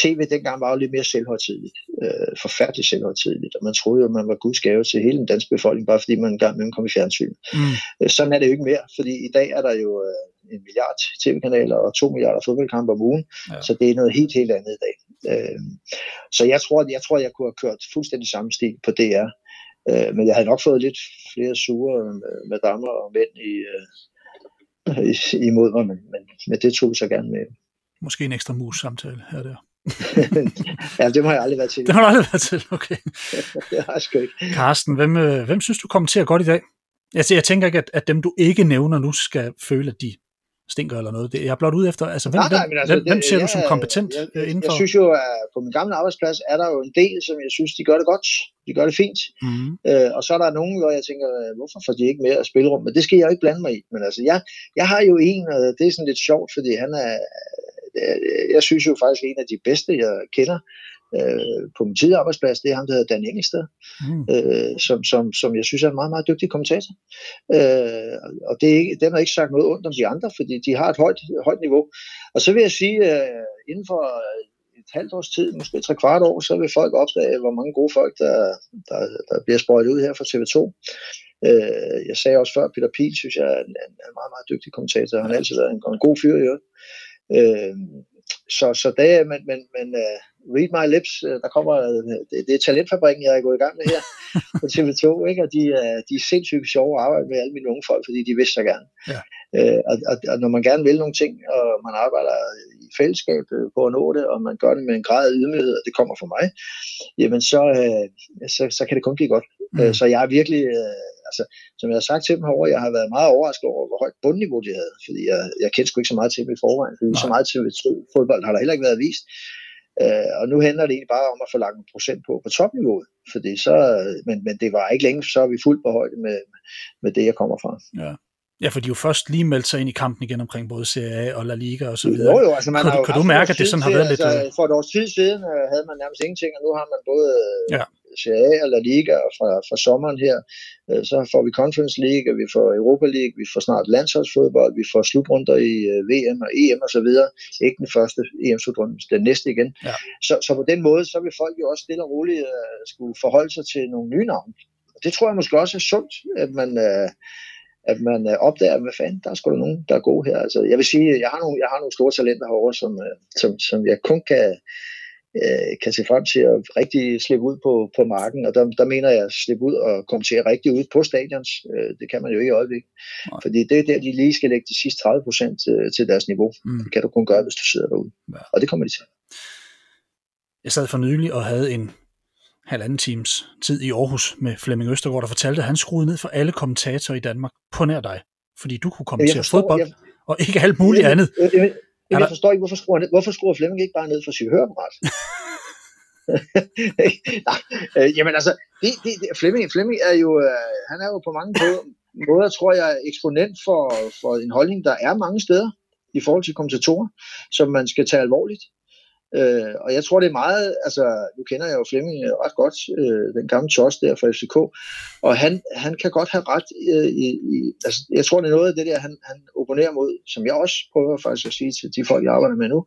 tv dengang var jo lidt mere selvhøjtidligt, øh, forfærdeligt selvhøjtidligt, og man troede jo, at man var guds gave til hele den danske befolkning, bare fordi man engang med kom i fjernsyn. Mm. Øh, sådan er det jo ikke mere, fordi i dag er der jo øh, en milliard tv-kanaler og to milliarder fodboldkampe om ugen, ja. så det er noget helt, helt andet i dag. Øh, så jeg tror, jeg tror, jeg kunne have kørt fuldstændig samme stil på DR, øh, men jeg havde nok fået lidt flere sure damer og mænd i, øh, imod mig, men, men, men det tog så gerne med. Måske en ekstra mus-samtale her der. ja, det må jeg aldrig været til. Det har du aldrig været til, okay. det har jeg sgu ikke. Carsten, hvem, øh, hvem synes du kommer til at godt i dag? Altså, jeg tænker ikke, at, at dem du ikke nævner nu skal føle, at de stinker eller noget. Det, jeg er blot ude efter, altså, hvem, nej, nej, altså, hvem, hvem ser jeg, du som kompetent jeg, jeg, indenfor? Jeg synes jo, at på min gamle arbejdsplads er der jo en del, som jeg synes, de gør det godt. De gør det fint. Mm. Øh, og så er der nogen, hvor jeg tænker, hvorfor får de ikke mere spilrum? Men det skal jeg jo ikke blande mig i. Men altså, jeg, jeg har jo en, og det er sådan lidt sjovt, fordi han er, jeg synes jo faktisk, en af de bedste, jeg kender, øh, på min tidligere arbejdsplads, det er ham, der hedder Dan Engelsted, mm. øh, som, som, som jeg synes er en meget, meget dygtig kommentator. Øh, og det er ikke, den har ikke sagt noget ondt om de andre, fordi de har et højt, højt niveau. Og så vil jeg sige, øh, inden for et halvt års tid, måske tre kvart år, så vil folk opdage, hvor mange gode folk, der, der, der bliver sprøjtet ud her fra TV2. Øh, jeg sagde også før, Peter Pihl, synes jeg er en, en meget, meget dygtig kommentator. Han har altid været en, en god fyr i øvrigt. Øh, så, så det, men, men, men uh, read my lips, uh, der kommer, uh, det, det er talentfabrikken, jeg er gået i gang med her på TV2, ikke? og de, uh, de er sindssygt sjove at arbejde med alle mine unge folk, fordi de vil så gerne. Ja. Uh, og, og, og når man gerne vil nogle ting, og man arbejder i fællesskab på at nå det, og man gør det med en grad af ydmyghed, og det kommer fra mig, jamen så, uh, så, så kan det kun blive godt. Mm. Uh, så jeg er virkelig... Uh, altså, som jeg har sagt til dem herovre, jeg har været meget overrasket over, hvor højt bundniveau de havde, fordi jeg, jeg kendte sgu ikke så meget til dem i forvejen, fordi Nej. så meget til fodbold har der heller ikke været vist. Uh, og nu handler det egentlig bare om at få lagt en procent på på topniveauet, fordi så, men, men det var ikke længe, så er vi fuldt på højde med, med det, jeg kommer fra. Ja. Ja, for de jo først lige meldt sig ind i kampen igen omkring både Serie A og La Liga og så videre. Jo, jo, altså man kan, har jo kan du mærke, at det sådan har været altså, lidt... Øh, for et års tid siden uh, havde man nærmest ingenting, og nu har man både ja. Serie A og La Liga, fra, fra sommeren her, uh, så får vi Conference League, og vi får Europa League, vi får snart landsholdsfodbold, vi får slutrunder i uh, VM og EM og så videre. Ikke den første EM-slutrunde, den næste igen. Ja. Så, så på den måde, så vil folk jo også stille og roligt uh, skulle forholde sig til nogle nye navne. Det tror jeg måske også er sundt, at man... Uh, at man øh, opdager, hvad fanden, der er sgu da nogen, der er gode her. Altså, jeg vil sige, jeg har nogle, jeg har nogle store talenter herovre, som, øh, som, som jeg kun kan, øh, kan se frem til at rigtig slippe ud på, på marken, og der, der mener jeg at slippe ud og komme til at rigtig ud på stadions. Øh, det kan man jo ikke i øjeblikket, Nej. fordi det er der, de lige skal lægge de sidste 30 procent øh, til deres niveau. Mm. Det kan du kun gøre, hvis du sidder derude, ja. og det kommer de til. Jeg sad for nylig og havde en halvanden times tid i Aarhus med Flemming Østergaard, der fortalte, at han skruede ned for alle kommentatorer i Danmark på nær dig, fordi du kunne kommentere forstår, fodbold jeg, og ikke alt muligt jeg, andet. Jeg, jeg, jeg, jeg forstår ikke, hvorfor skruer, ned, hvorfor skruer Flemming ikke bare ned for sit høreapparat? Nej, øh, jamen altså, det, det, det, Flemming, Flemming er jo, øh, han er jo på mange måder, tror jeg, eksponent for, for en holdning, der er mange steder i forhold til kommentatorer, som man skal tage alvorligt. Øh, og jeg tror, det er meget, altså, nu kender jeg jo Flemming øh, ret godt, øh, den gamle tos der fra FCK, og han, han kan godt have ret øh, i, i, altså, jeg tror, det er noget af det der, han, han opponerer mod, som jeg også prøver faktisk at sige til de folk, jeg arbejder med nu,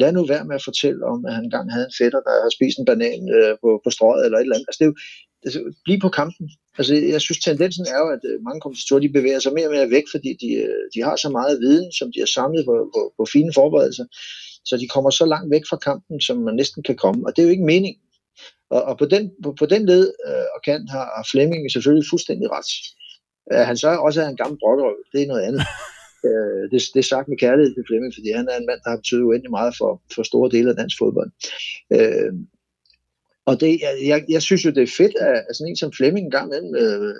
lad nu være med at fortælle om, at han engang havde en fætter, der har spist en banan øh, på, på strøget eller et eller andet. Altså, det er jo, altså, bliv på kampen. Altså, jeg synes, tendensen er jo, at øh, mange kommentatorer, de bevæger sig mere og mere væk, fordi de, de har så meget viden, som de har samlet på, på, på fine forberedelser, så de kommer så langt væk fra kampen, som man næsten kan komme, og det er jo ikke mening. Og, og på, den, på, på den led øh, og kant har Flemming selvfølgelig fuldstændig ret. At han så også er en gammel brokkerøv, det er noget andet. øh, det, det er sagt med kærlighed til Flemming, fordi han er en mand, der har betydet uendelig meget for, for store dele af dansk fodbold. Øh, og det, jeg, jeg synes jo, det er fedt, at sådan en som Flemming engang imellem øh,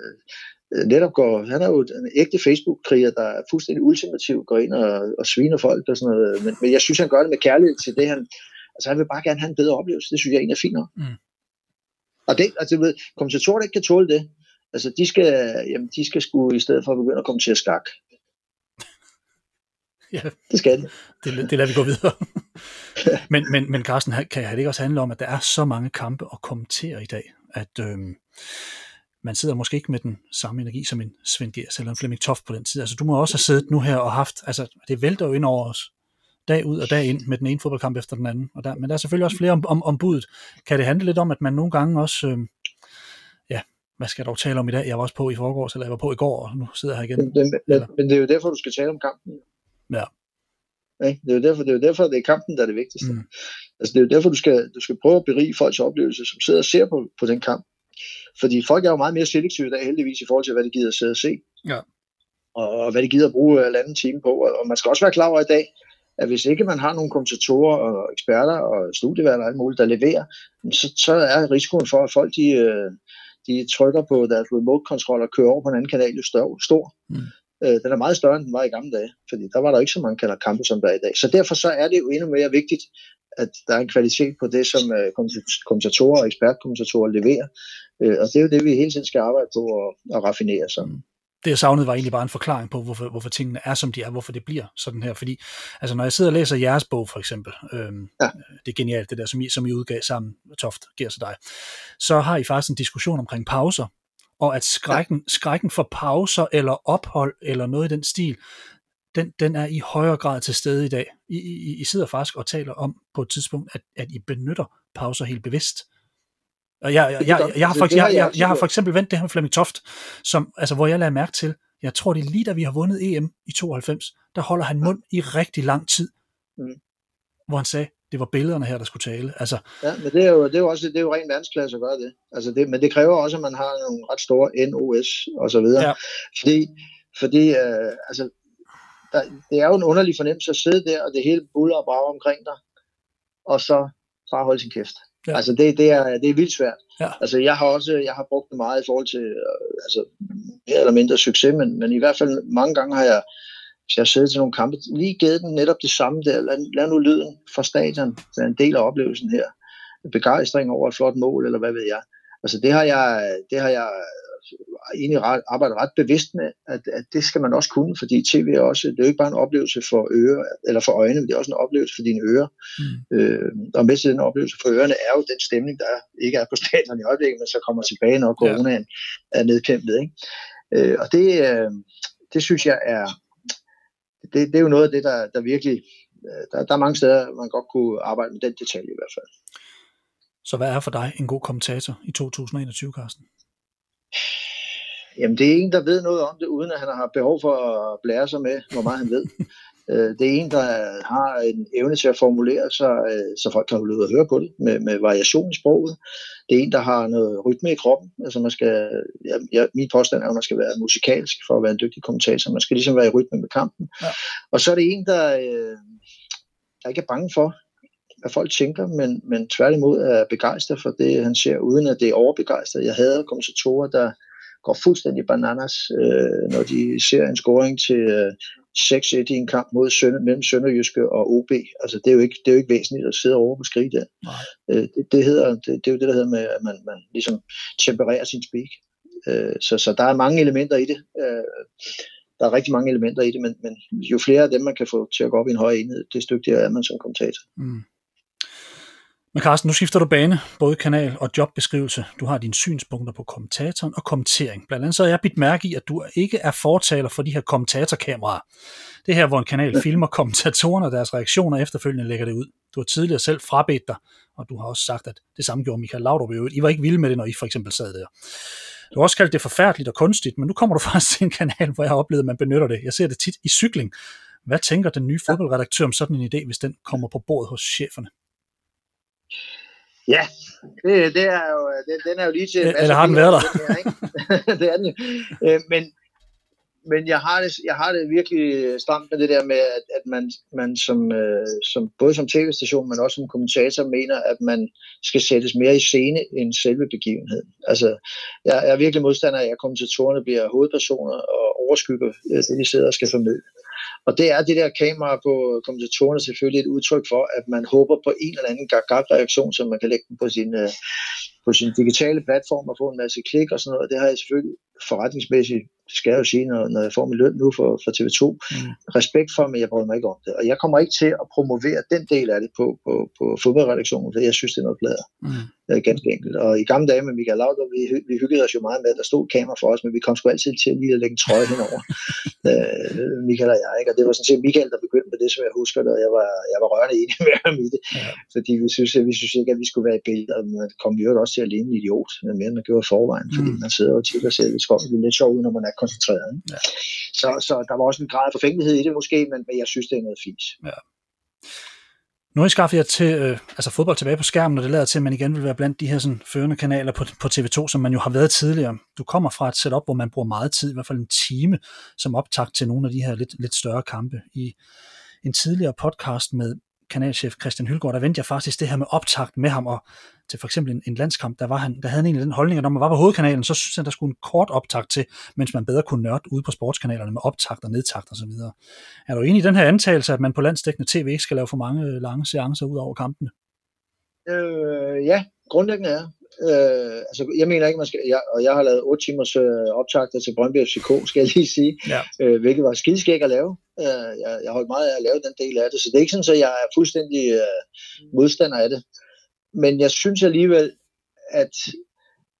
Øh, netop går, han er jo en ægte Facebook-kriger, der er fuldstændig ultimativ, går ind og, og sviner folk og sådan noget. Men, men jeg synes, han gør det med kærlighed til det, han, altså han vil bare gerne have en bedre oplevelse. Det synes jeg egentlig er fint nok. Mm. Og det, altså, ved, kommentatorer, der ikke kan tåle det, altså de skal, jamen, de skal sgu i stedet for at begynde at komme til at skak. Ja, det skal de. Det, det lader vi gå videre. men, men, men Carsten, kan det ikke også handle om, at der er så mange kampe at kommentere i dag, at øhm, man sidder måske ikke med den samme energi som en Svend Gers eller en Flemming Toft på den tid. Altså, du må også have siddet nu her og haft, altså, det vælter jo ind over os, dag ud og dag ind med den ene fodboldkamp efter den anden. Og der, men der er selvfølgelig også flere om, om, om budet. Kan det handle lidt om, at man nogle gange også, øh, ja, hvad skal jeg dog tale om i dag? Jeg var også på i forgårs, eller jeg var på i går, og nu sidder jeg her igen. Men, men, men det er jo derfor, du skal tale om kampen. Ja. Det er jo derfor, det er jo derfor, det er kampen, der er det vigtigste. Mm. Altså, det er jo derfor, du skal, du skal prøve at berige folks oplevelse, som sidder og ser på, på den kamp. Fordi folk er jo meget mere selektive i dag, heldigvis, i forhold til, hvad de gider at sidde og se. Ja. Og, og hvad de gider at bruge en anden time på. Og man skal også være klar over i dag, at hvis ikke man har nogle kommentatorer og eksperter og studieværter og alt muligt, der leverer, så, så er risikoen for, at folk de, øh, de trykker på deres remote control og kører over på en anden kanal jo større, stor. Mm. Øh, den er meget større, end den var i gamle dage, fordi der var der ikke så mange kanaler kampe, som der er i dag. Så derfor så er det jo endnu mere vigtigt, at der er en kvalitet på det, som øh, kommentatorer og ekspertkommentatorer leverer. Øh, og det er jo det, vi hele tiden skal arbejde på at, at raffinere. Så. Mm. Det jeg savnede var egentlig bare en forklaring på, hvorfor, hvorfor tingene er, som de er, hvorfor det bliver sådan her. Fordi altså, når jeg sidder og læser jeres bog, for eksempel, øhm, ja. det er genialt, det der, som I, som I udgav sammen, Toft, giver sig dig, så har I faktisk en diskussion omkring pauser, og at skrækken, ja. skrækken for pauser eller ophold eller noget i den stil, den, den er i højere grad til stede i dag. I, I, I sidder faktisk og taler om på et tidspunkt, at, at I benytter pauser helt bevidst. Og jeg, jeg, jeg, jeg, har for, jeg, jeg, jeg har for eksempel vendt det her med Flemming Toft, som, altså, hvor jeg lader mærke til, jeg tror det er lige da vi har vundet EM i 92, der holder han mund i rigtig lang tid. Mm. Hvor han sagde, det var billederne her, der skulle tale. Altså, ja, men det er jo, det er jo også det er jo rent verdensklasse at gøre det. Altså det. Men det kræver også, at man har nogle ret store NOS og så videre. Ja. Fordi, fordi øh, altså, der, det er jo en underlig fornemmelse at sidde der, og det hele buller og brager omkring dig, og så bare holde sin kæft. Ja. Altså det, det, er, det er vildt svært. Ja. Altså jeg har også jeg har brugt det meget i forhold til øh, altså, mere eller mindre succes, men, men i hvert fald mange gange har jeg, hvis jeg har siddet til nogle kampe, lige givet den netop det samme der. Lad, lad nu lyden fra stadion være en del af oplevelsen her. Begejstring over et flot mål, eller hvad ved jeg. Altså det har jeg, det har jeg egentlig ret, arbejder ret bevidst med, at, at det skal man også kunne, fordi tv er også, det er jo ikke bare en oplevelse for ører, eller for øjne, men det er også en oplevelse for dine ører. Mm. Øh, og med til den oplevelse for ørerne er jo den stemning, der ikke er på stadion i øjeblikket, men så kommer tilbage, når coronaen ja. er nedkæmpet. Ikke? Øh, og det, øh, det synes jeg er, det, det er jo noget af det, der, der virkelig, øh, der, der er mange steder, man godt kunne arbejde med den detalje i hvert fald. Så hvad er for dig en god kommentator i 2021, Carsten? Jamen, det er en, der ved noget om det, uden at han har behov for at blære sig med, hvor meget han ved. Øh, det er en, der har en evne til at formulere sig, øh, så folk kan holde ud og høre på det, med, med variation i sproget. Det er en, der har noget rytme i kroppen. Altså man skal, ja, ja, min påstand er, at man skal være musikalsk for at være en dygtig kommentator. Man skal ligesom være i rytme med kampen. Ja. Og så er det en, der, øh, der ikke er bange for, hvad folk tænker, men, men tværtimod er begejstret for det, han ser, uden at det er overbegejstret. Jeg havde kommentatorer, der går fuldstændig bananas, øh, når de ser en scoring til øh, 6-1 i en kamp mod Sønder, mellem Sønderjyske og OB. Altså, det er jo ikke, det er jo ikke væsentligt at sidde over på skrige der. Øh, det, det, hedder, det, det, er jo det, der hedder med, at man, man ligesom tempererer sin speak. Øh, så, så der er mange elementer i det. Øh, der er rigtig mange elementer i det, men, men jo flere af dem, man kan få til at gå op i en høj enhed, det dygtigere er man som kommentator. Mm. Men Carsten, nu skifter du bane, både kanal og jobbeskrivelse. Du har dine synspunkter på kommentatoren og kommentering. Blandt andet så har jeg bidt mærke i, at du ikke er fortaler for de her kommentatorkameraer. Det her, hvor en kanal filmer kommentatorerne og deres reaktioner efterfølgende lægger det ud. Du har tidligere selv frabedt dig, og du har også sagt, at det samme gjorde Michael Laudrup i øvrigt. I var ikke vilde med det, når I for eksempel sad der. Du har også kaldt det forfærdeligt og kunstigt, men nu kommer du faktisk til en kanal, hvor jeg har oplevet, at man benytter det. Jeg ser det tit i cykling. Hvad tænker den nye fodboldredaktør om sådan en idé, hvis den kommer på bordet hos cheferne? Ja, det, det er jo, den, den er jo lige til... Eller har den været der? Det, det er den. Øh, men, men jeg har, det, jeg har det virkelig stramt med det der med, at, at man, man som, øh, som, både som tv-station, men også som kommentator, mener, at man skal sættes mere i scene end selve begivenheden. Altså, jeg, jeg er virkelig modstander af, at kommentatorerne bliver hovedpersoner og overskygger øh, det, de sidder og skal formidle. Og det er det der kamera på kommentatorerne selvfølgelig et udtryk for, at man håber på en eller anden gag-reaktion, som man kan lægge den på sin, øh, på sin digitale platform og få en masse klik og sådan noget. Det har jeg selvfølgelig forretningsmæssigt skal jeg jo sige, når, når jeg får min løn nu for, for TV2, mm. respekt for, men jeg bryder mig ikke om det. Og jeg kommer ikke til at promovere den del af det på, på, på fodboldredaktionen, for jeg synes, det er noget plader. Mm. Er ganske enkelt. Og i gamle dage med Michael Laudrup, vi, vi hyggede os jo meget med, at der stod kamera for os, men vi kom sgu altid til lige at lægge en trøje henover. øh, Michael og jeg, ikke? Og det var sådan set Michael, der begyndte det, som jeg husker det, og jeg var, jeg var rørende enig med ham i det. Ja. Fordi vi synes, vi synes ikke, at vi skulle være i billedet, og man kom jo også til at ligne en idiot, mere end man gjorde i forvejen, fordi mm. man sidder og sig lidt skov, det er lidt sjovt, når man er koncentreret. Ja. Så, så der var også en grad af forfængelighed i det måske, men, men jeg synes, det er noget fint. Ja. Nu har I skaffet jer til øh, altså fodbold tilbage på skærmen, og det lader til, at man igen vil være blandt de her sådan, førende kanaler på, på TV2, som man jo har været tidligere. Du kommer fra et setup, hvor man bruger meget tid, i hvert fald en time, som optakt til nogle af de her lidt, lidt større kampe. I en tidligere podcast med kanalchef Christian Hylgaard, der vendte jeg faktisk det her med optakt med ham, og til for eksempel en, en landskamp, der, var han, der havde han egentlig den holdning, at når man var på hovedkanalen, så synes han, der skulle en kort optakt til, mens man bedre kunne nørde ude på sportskanalerne med optakt og nedtagt og så videre. Er du enig i den her antagelse, at man på landsdækkende tv ikke skal lave for mange lange seancer ud over kampene? Øh, ja, grundlæggende er. Øh, altså, jeg mener ikke, man skal, jeg, og jeg har lavet 8 timers øh, optagter til Brøndby FCK, skal jeg lige sige, ja. øh, hvilket var skideskæg at lave. Øh, jeg, jeg holdt meget af at lave den del af det, så det er ikke sådan, at jeg er fuldstændig øh, modstander af det. Men jeg synes alligevel, at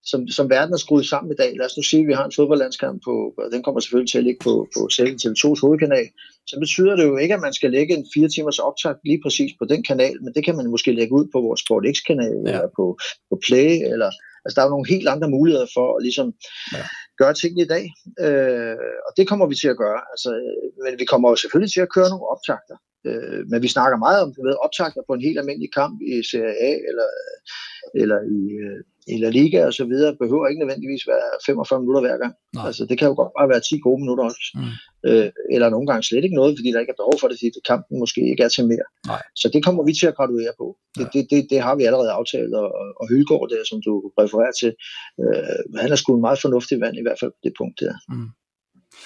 som, som verden er skruet sammen i dag, lad os nu sige, at vi har en fodboldlandskamp på, og den kommer selvfølgelig til at ligge på, på selv TV2's hovedkanal, så betyder det jo ikke, at man skal lægge en fire timers optag lige præcis på den kanal, men det kan man måske lægge ud på vores Sport X-kanal, ja. eller på, på Play, eller altså der er jo nogle helt andre muligheder for at ligesom ja. gøre tingene i dag, øh, og det kommer vi til at gøre, altså, men vi kommer jo selvfølgelig til at køre nogle optagter, øh, men vi snakker meget om ved, optagter på en helt almindelig kamp i Serie A, eller, eller i, øh, i La Liga og så videre, behøver ikke nødvendigvis være 45 minutter hver gang. Nej. Altså, det kan jo godt bare være 10 gode minutter også. Mm. Øh, eller nogle gange slet ikke noget, fordi der ikke er behov for det, fordi kampen måske ikke er til mere. Nej. Så det kommer vi til at graduere på. Det, det, det, det har vi allerede aftalt, og, og Hylgaard der, som du refererer til, øh, han er sgu en meget fornuftig vand, i hvert fald på det punkt der. Mm.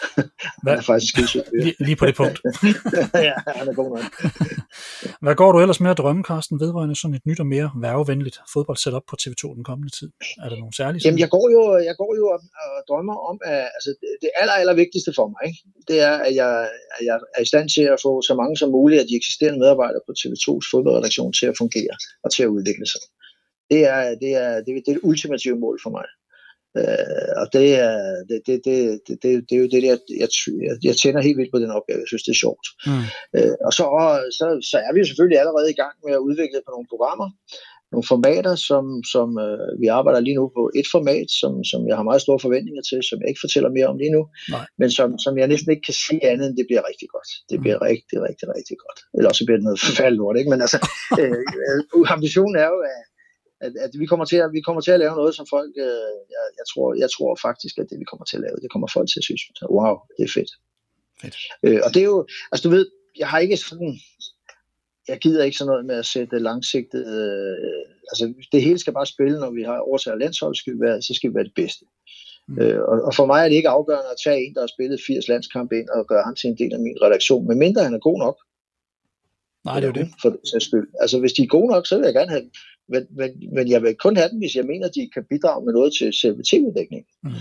Hvad? Han er faktisk skidesød. Lige, lige på det punkt. ja, han er god nok. Hvad går du ellers med at drømme, Carsten, vedrørende sådan et nyt og mere værvevenligt fodboldsetup på TV2 den kommende tid? Er der nogle særlige? Jamen, jeg går jo, jeg går jo og, og drømmer om, at altså, det aller, aller vigtigste for mig, ikke? det er, at jeg, at jeg er i stand til at få så mange som muligt af de eksisterende medarbejdere på TV2's fodboldredaktion til at fungere og til at udvikle sig. Det er det, er, det, er, det, er det ultimative mål for mig. Øh, og det er, det, det, det, det, det, det er jo det, jeg, jeg, jeg tænder helt vildt på den opgave. Jeg synes, det er sjovt. Mm. Øh, og så, så, så er vi jo selvfølgelig allerede i gang med at udvikle på nogle programmer. nogle formater, som, som øh, vi arbejder lige nu på. Et format, som, som jeg har meget store forventninger til, som jeg ikke fortæller mere om lige nu, Nej. men som, som jeg næsten ikke kan sige andet, end det bliver rigtig godt. Det bliver mm. rigtig, rigtig, rigtig godt. Eller også bliver det noget forfærdeligt lort, ikke? Men altså, øh, øh, ambitionen er jo, at, at, at vi, kommer til at, vi kommer til at lave noget, som folk, øh, jeg, jeg, tror, jeg tror faktisk, at det vi kommer til at lave, det kommer folk til at synes, wow, det er fedt. fedt. Øh, og det er jo, altså du ved, jeg har ikke sådan, jeg gider ikke sådan noget med at sætte langsigtet, øh, altså det hele skal bare spille, når vi har overtaget landshold, skal vi være, så skal vi være det bedste. Mm. Øh, og, og for mig er det ikke afgørende at tage en, der har spillet 80 landskampe ind og gøre ham til en del af min redaktion, medmindre han er god nok. Nej, det er jo det. For det skyld. Altså hvis de er gode nok, så vil jeg gerne have dem. Men, men, men jeg vil kun have dem, hvis jeg mener, de kan bidrage med noget til selve tv-dækningen. Mm.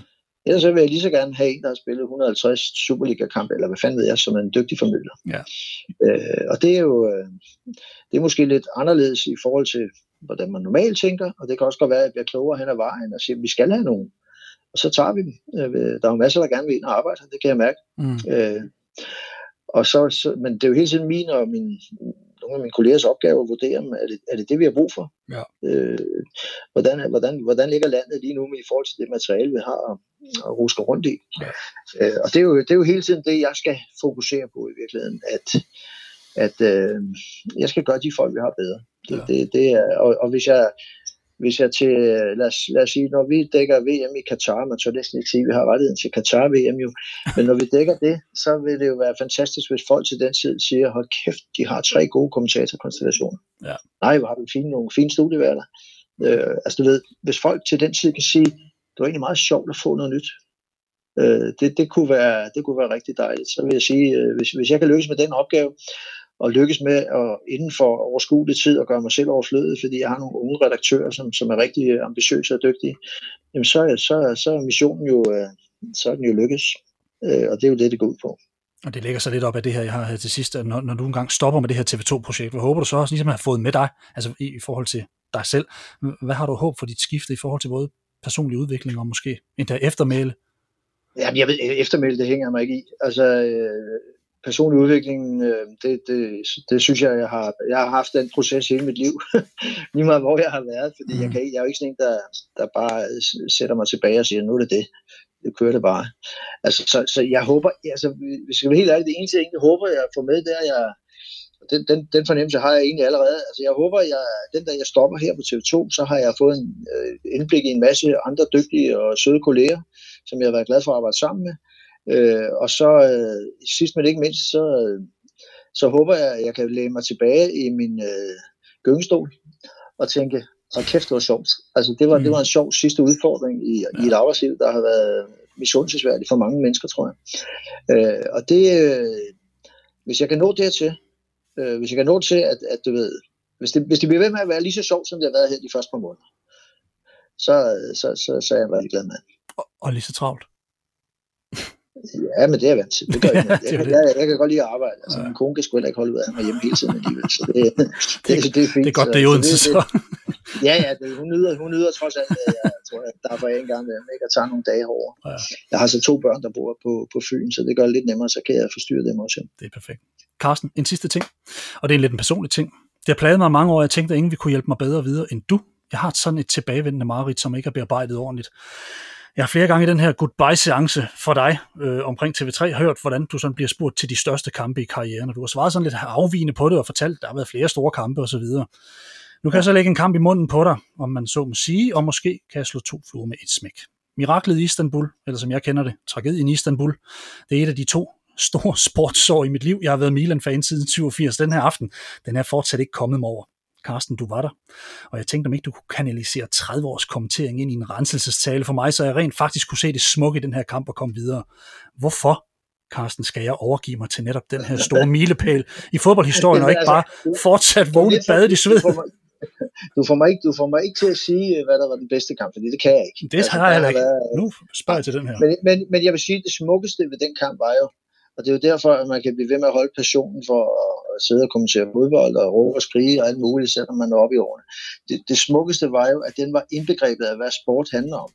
Ellers så vil jeg lige så gerne have en, der har spillet 150 Superliga-kampe, eller hvad fanden ved jeg, som er en dygtig formidler. Ja. Øh, og det er jo øh, det er måske lidt anderledes i forhold til, hvordan man normalt tænker, og det kan også godt være, at jeg bliver klogere hen ad vejen og siger, at vi skal have nogen. Og så tager vi dem. Øh, der er jo masser, der gerne vil ind og arbejde, det kan jeg mærke. Mm. Øh, og så, så, men det er jo hele tiden min og min, nogle af mine kollegers opgave at vurdere, er det, er det det, vi har brug for? Ja. Øh, hvordan, hvordan, hvordan ligger landet lige nu med i forhold til det materiale, vi har at, at ruske rundt i? Ja. Øh, og det er, jo, det er jo hele tiden det, jeg skal fokusere på i virkeligheden, at, at øh, jeg skal gøre de folk, vi har bedre. Det, ja. det, det er, og, og hvis jeg hvis jeg til, lad os, lad os sige, når vi dækker VM i Katar, man tør næsten ikke sige, at vi har rettigheden til Katar VM jo, men når vi dækker det, så vil det jo være fantastisk, hvis folk til den tid siger, hold kæft, de har tre gode kommentatorkonstellationer. Ja. Nej, hvor har du fine, nogle fine studieværter. Øh, altså du ved, hvis folk til den tid kan sige, det var egentlig meget sjovt at få noget nyt. Øh, det, det, kunne være, det kunne være rigtig dejligt. Så vil jeg sige, øh, hvis, hvis jeg kan lykkes med den opgave, og lykkes med at inden for overskuelig tid at gøre mig selv overflødig, fordi jeg har nogle unge redaktører, som, som er rigtig ambitiøse og dygtige, jamen så, så, så er missionen jo, øh, så er den jo lykkes. Øh, og det er jo det, det går ud på. Og det lægger sig lidt op af det her, jeg har her til sidst, når, når du engang stopper med det her TV2-projekt, hvad håber du så også ligesom at have fået med dig, altså i, i forhold til dig selv? Hvad har du håb for dit skifte i forhold til både personlig udvikling og måske endda eftermæle? Jamen, jeg ved, eftermæle, det hænger mig ikke i. Altså, øh, personlig udvikling, øh, det, det, det synes jeg, jeg har, jeg har haft den proces hele mit liv, lige meget hvor jeg har været, fordi jeg, mm. kan, jeg er jo ikke sådan en, der, der bare sætter mig tilbage og siger, nu er det det, det kører det bare. Altså, så, så jeg håber, altså, hvis jeg skal være helt ærlig, det eneste, jeg egentlig håber, jeg får med, det er, jeg, den, den, den fornemmelse har jeg egentlig allerede. Altså, jeg håber, jeg, den der jeg stopper her på TV2, så har jeg fået en øh, indblik i en masse andre dygtige og søde kolleger, som jeg har været glad for at arbejde sammen med. Øh, og så øh, sidst men ikke mindst, så, øh, så håber jeg, at jeg kan læne mig tilbage i min øh, gyngestol og tænke, og kæft, det var sjovt. Altså, det var, mm. det var en sjov sidste udfordring i, ja. i et arbejdsliv, der har været misundelsesværdigt for mange mennesker, tror jeg. Øh, og det, øh, hvis jeg kan nå dertil, øh, hvis jeg kan nå til, at, at du ved, hvis det, hvis det bliver ved med at være lige så sjovt, som det har været her de første par måneder, så, så, så, så er jeg rigtig glad med. Og, og lige så travlt. Ja, men det er vant til. Det gør jeg, jeg, jeg, jeg, jeg, kan godt lide at arbejde. Altså, ja. min kone kan sgu heller ikke holde ud af mig hjemme hele tiden alligevel. Så det, det, det, det, er fint. Det er godt, det er Odense, så. ja, ja, det, hun, nyder, hun nyder trods alt, at jeg tror, at der er for en gang med ikke at tage nogle dage over. Ja. Jeg har så to børn, der bor på, på Fyn, så det gør det lidt nemmere, så kan jeg forstyrre dem også. Det er perfekt. Carsten, en sidste ting, og det er en lidt en personlig ting. Det har plaget mig mange år, jeg tænkte, at ingen vil kunne hjælpe mig bedre videre end du. Jeg har sådan et tilbagevendende mareridt, som ikke er bearbejdet ordentligt. Jeg har flere gange i den her goodbye-seance for dig øh, omkring TV3 hørt, hvordan du sådan bliver spurgt til de største kampe i karrieren, og du har svaret sådan lidt afvigende på det og fortalt, at der har været flere store kampe osv. Nu kan jeg så lægge en kamp i munden på dig, om man så må sige, og måske kan jeg slå to fluer med et smæk. Miraklet i Istanbul, eller som jeg kender det, tragedien i Istanbul, det er et af de to store sportsår i mit liv. Jeg har været Milan-fan siden 87. Den her aften, den er fortsat ikke kommet mig over. Carsten, du var der. Og jeg tænkte, om ikke du kunne kanalisere 30 års kommentering ind i en renselsestale for mig, så jeg rent faktisk kunne se det smukke i den her kamp og komme videre. Hvorfor, Carsten, skal jeg overgive mig til netop den her store milepæl i fodboldhistorien, og ikke bare fortsat vågne badet i sved? Du får, mig ikke, du får mig ikke til at sige, hvad der var den bedste kamp, fordi det kan jeg ikke. Det altså, har jeg ikke. Været... Nu spørger jeg til den her. Men, men, men jeg vil sige, at det smukkeste ved den kamp var jo, og det er jo derfor, at man kan blive ved med at holde passionen for at sidde og kommentere fodbold og råbe og skrige og alt muligt, selvom man er oppe i årene. Det, det smukkeste var jo, at den var indbegrebet af, hvad sport handler om.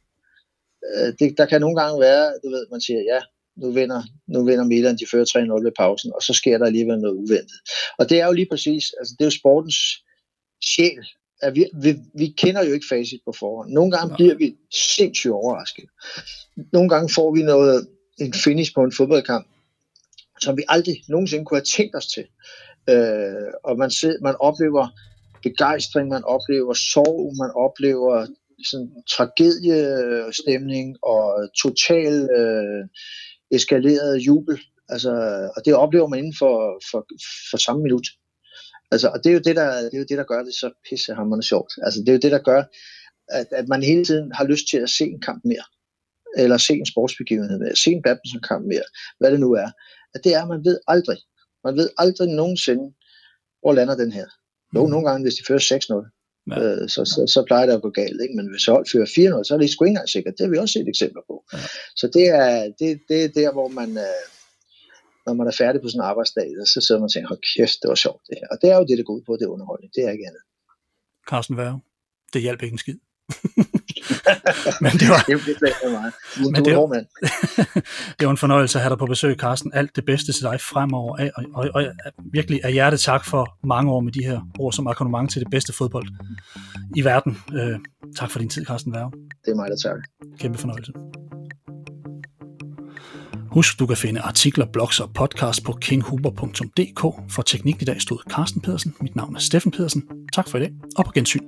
Øh, det, der kan nogle gange være, du ved, man siger, ja, nu vinder, nu vinder Milan, de fører 3-0 ved pausen, og så sker der alligevel noget uventet. Og det er jo lige præcis, altså det er jo sportens sjæl, at vi, vi, vi kender jo ikke facit på forhånd. Nogle gange bliver vi sindssygt overrasket. Nogle gange får vi noget, en finish på en fodboldkamp, som vi aldrig nogensinde kunne have tænkt os til. Øh, og man, ser, man oplever begejstring, man oplever sorg, man oplever sådan tragediestemning og total øh, eskaleret jubel. Altså, og det oplever man inden for, for, for samme minut. Altså, og det er, jo det, der, det er jo det, der gør det så pissehammerende sjovt. Altså, det er jo det, der gør, at, at man hele tiden har lyst til at se en kamp mere. Eller se en sportsbegivenhed mere. Se en badmintonkamp mere. Hvad det nu er. At det er, at man ved aldrig. Man ved aldrig nogensinde, hvor lander den her. Jo, mm. nogle gange, hvis de fører 6-0, Ja. Øh, så, så, så plejer det at gå galt. Ikke? Men hvis hold fører 4-0, så er det sgu ikke engang sikkert. Det har vi også set eksempler på. Ja. Så det er, det, det er der, hvor man, øh, når man er færdig på sådan en arbejdsdag, så sidder man og tænker, hold kæft, det var sjovt det her. Og det er jo det, det går ud på, det er underholdning. Det er ikke andet. Carsten Værge, det hjælper ikke en skid. men det var, det, det, meget. Men det, var, det var en fornøjelse at have dig på besøg, Carsten. Alt det bedste til dig fremover. Og, og, og, og virkelig af hjerte tak for mange år med de her ord som akkompagnement til det bedste fodbold i verden. Øh, tak for din tid, Carsten Værge. Det er mig, der takker. Kæmpe fornøjelse. Husk, du kan finde artikler, blogs og podcast på kinghuber.dk. For teknik i dag stod Carsten Pedersen. Mit navn er Steffen Pedersen. Tak for i dag, og på gensyn.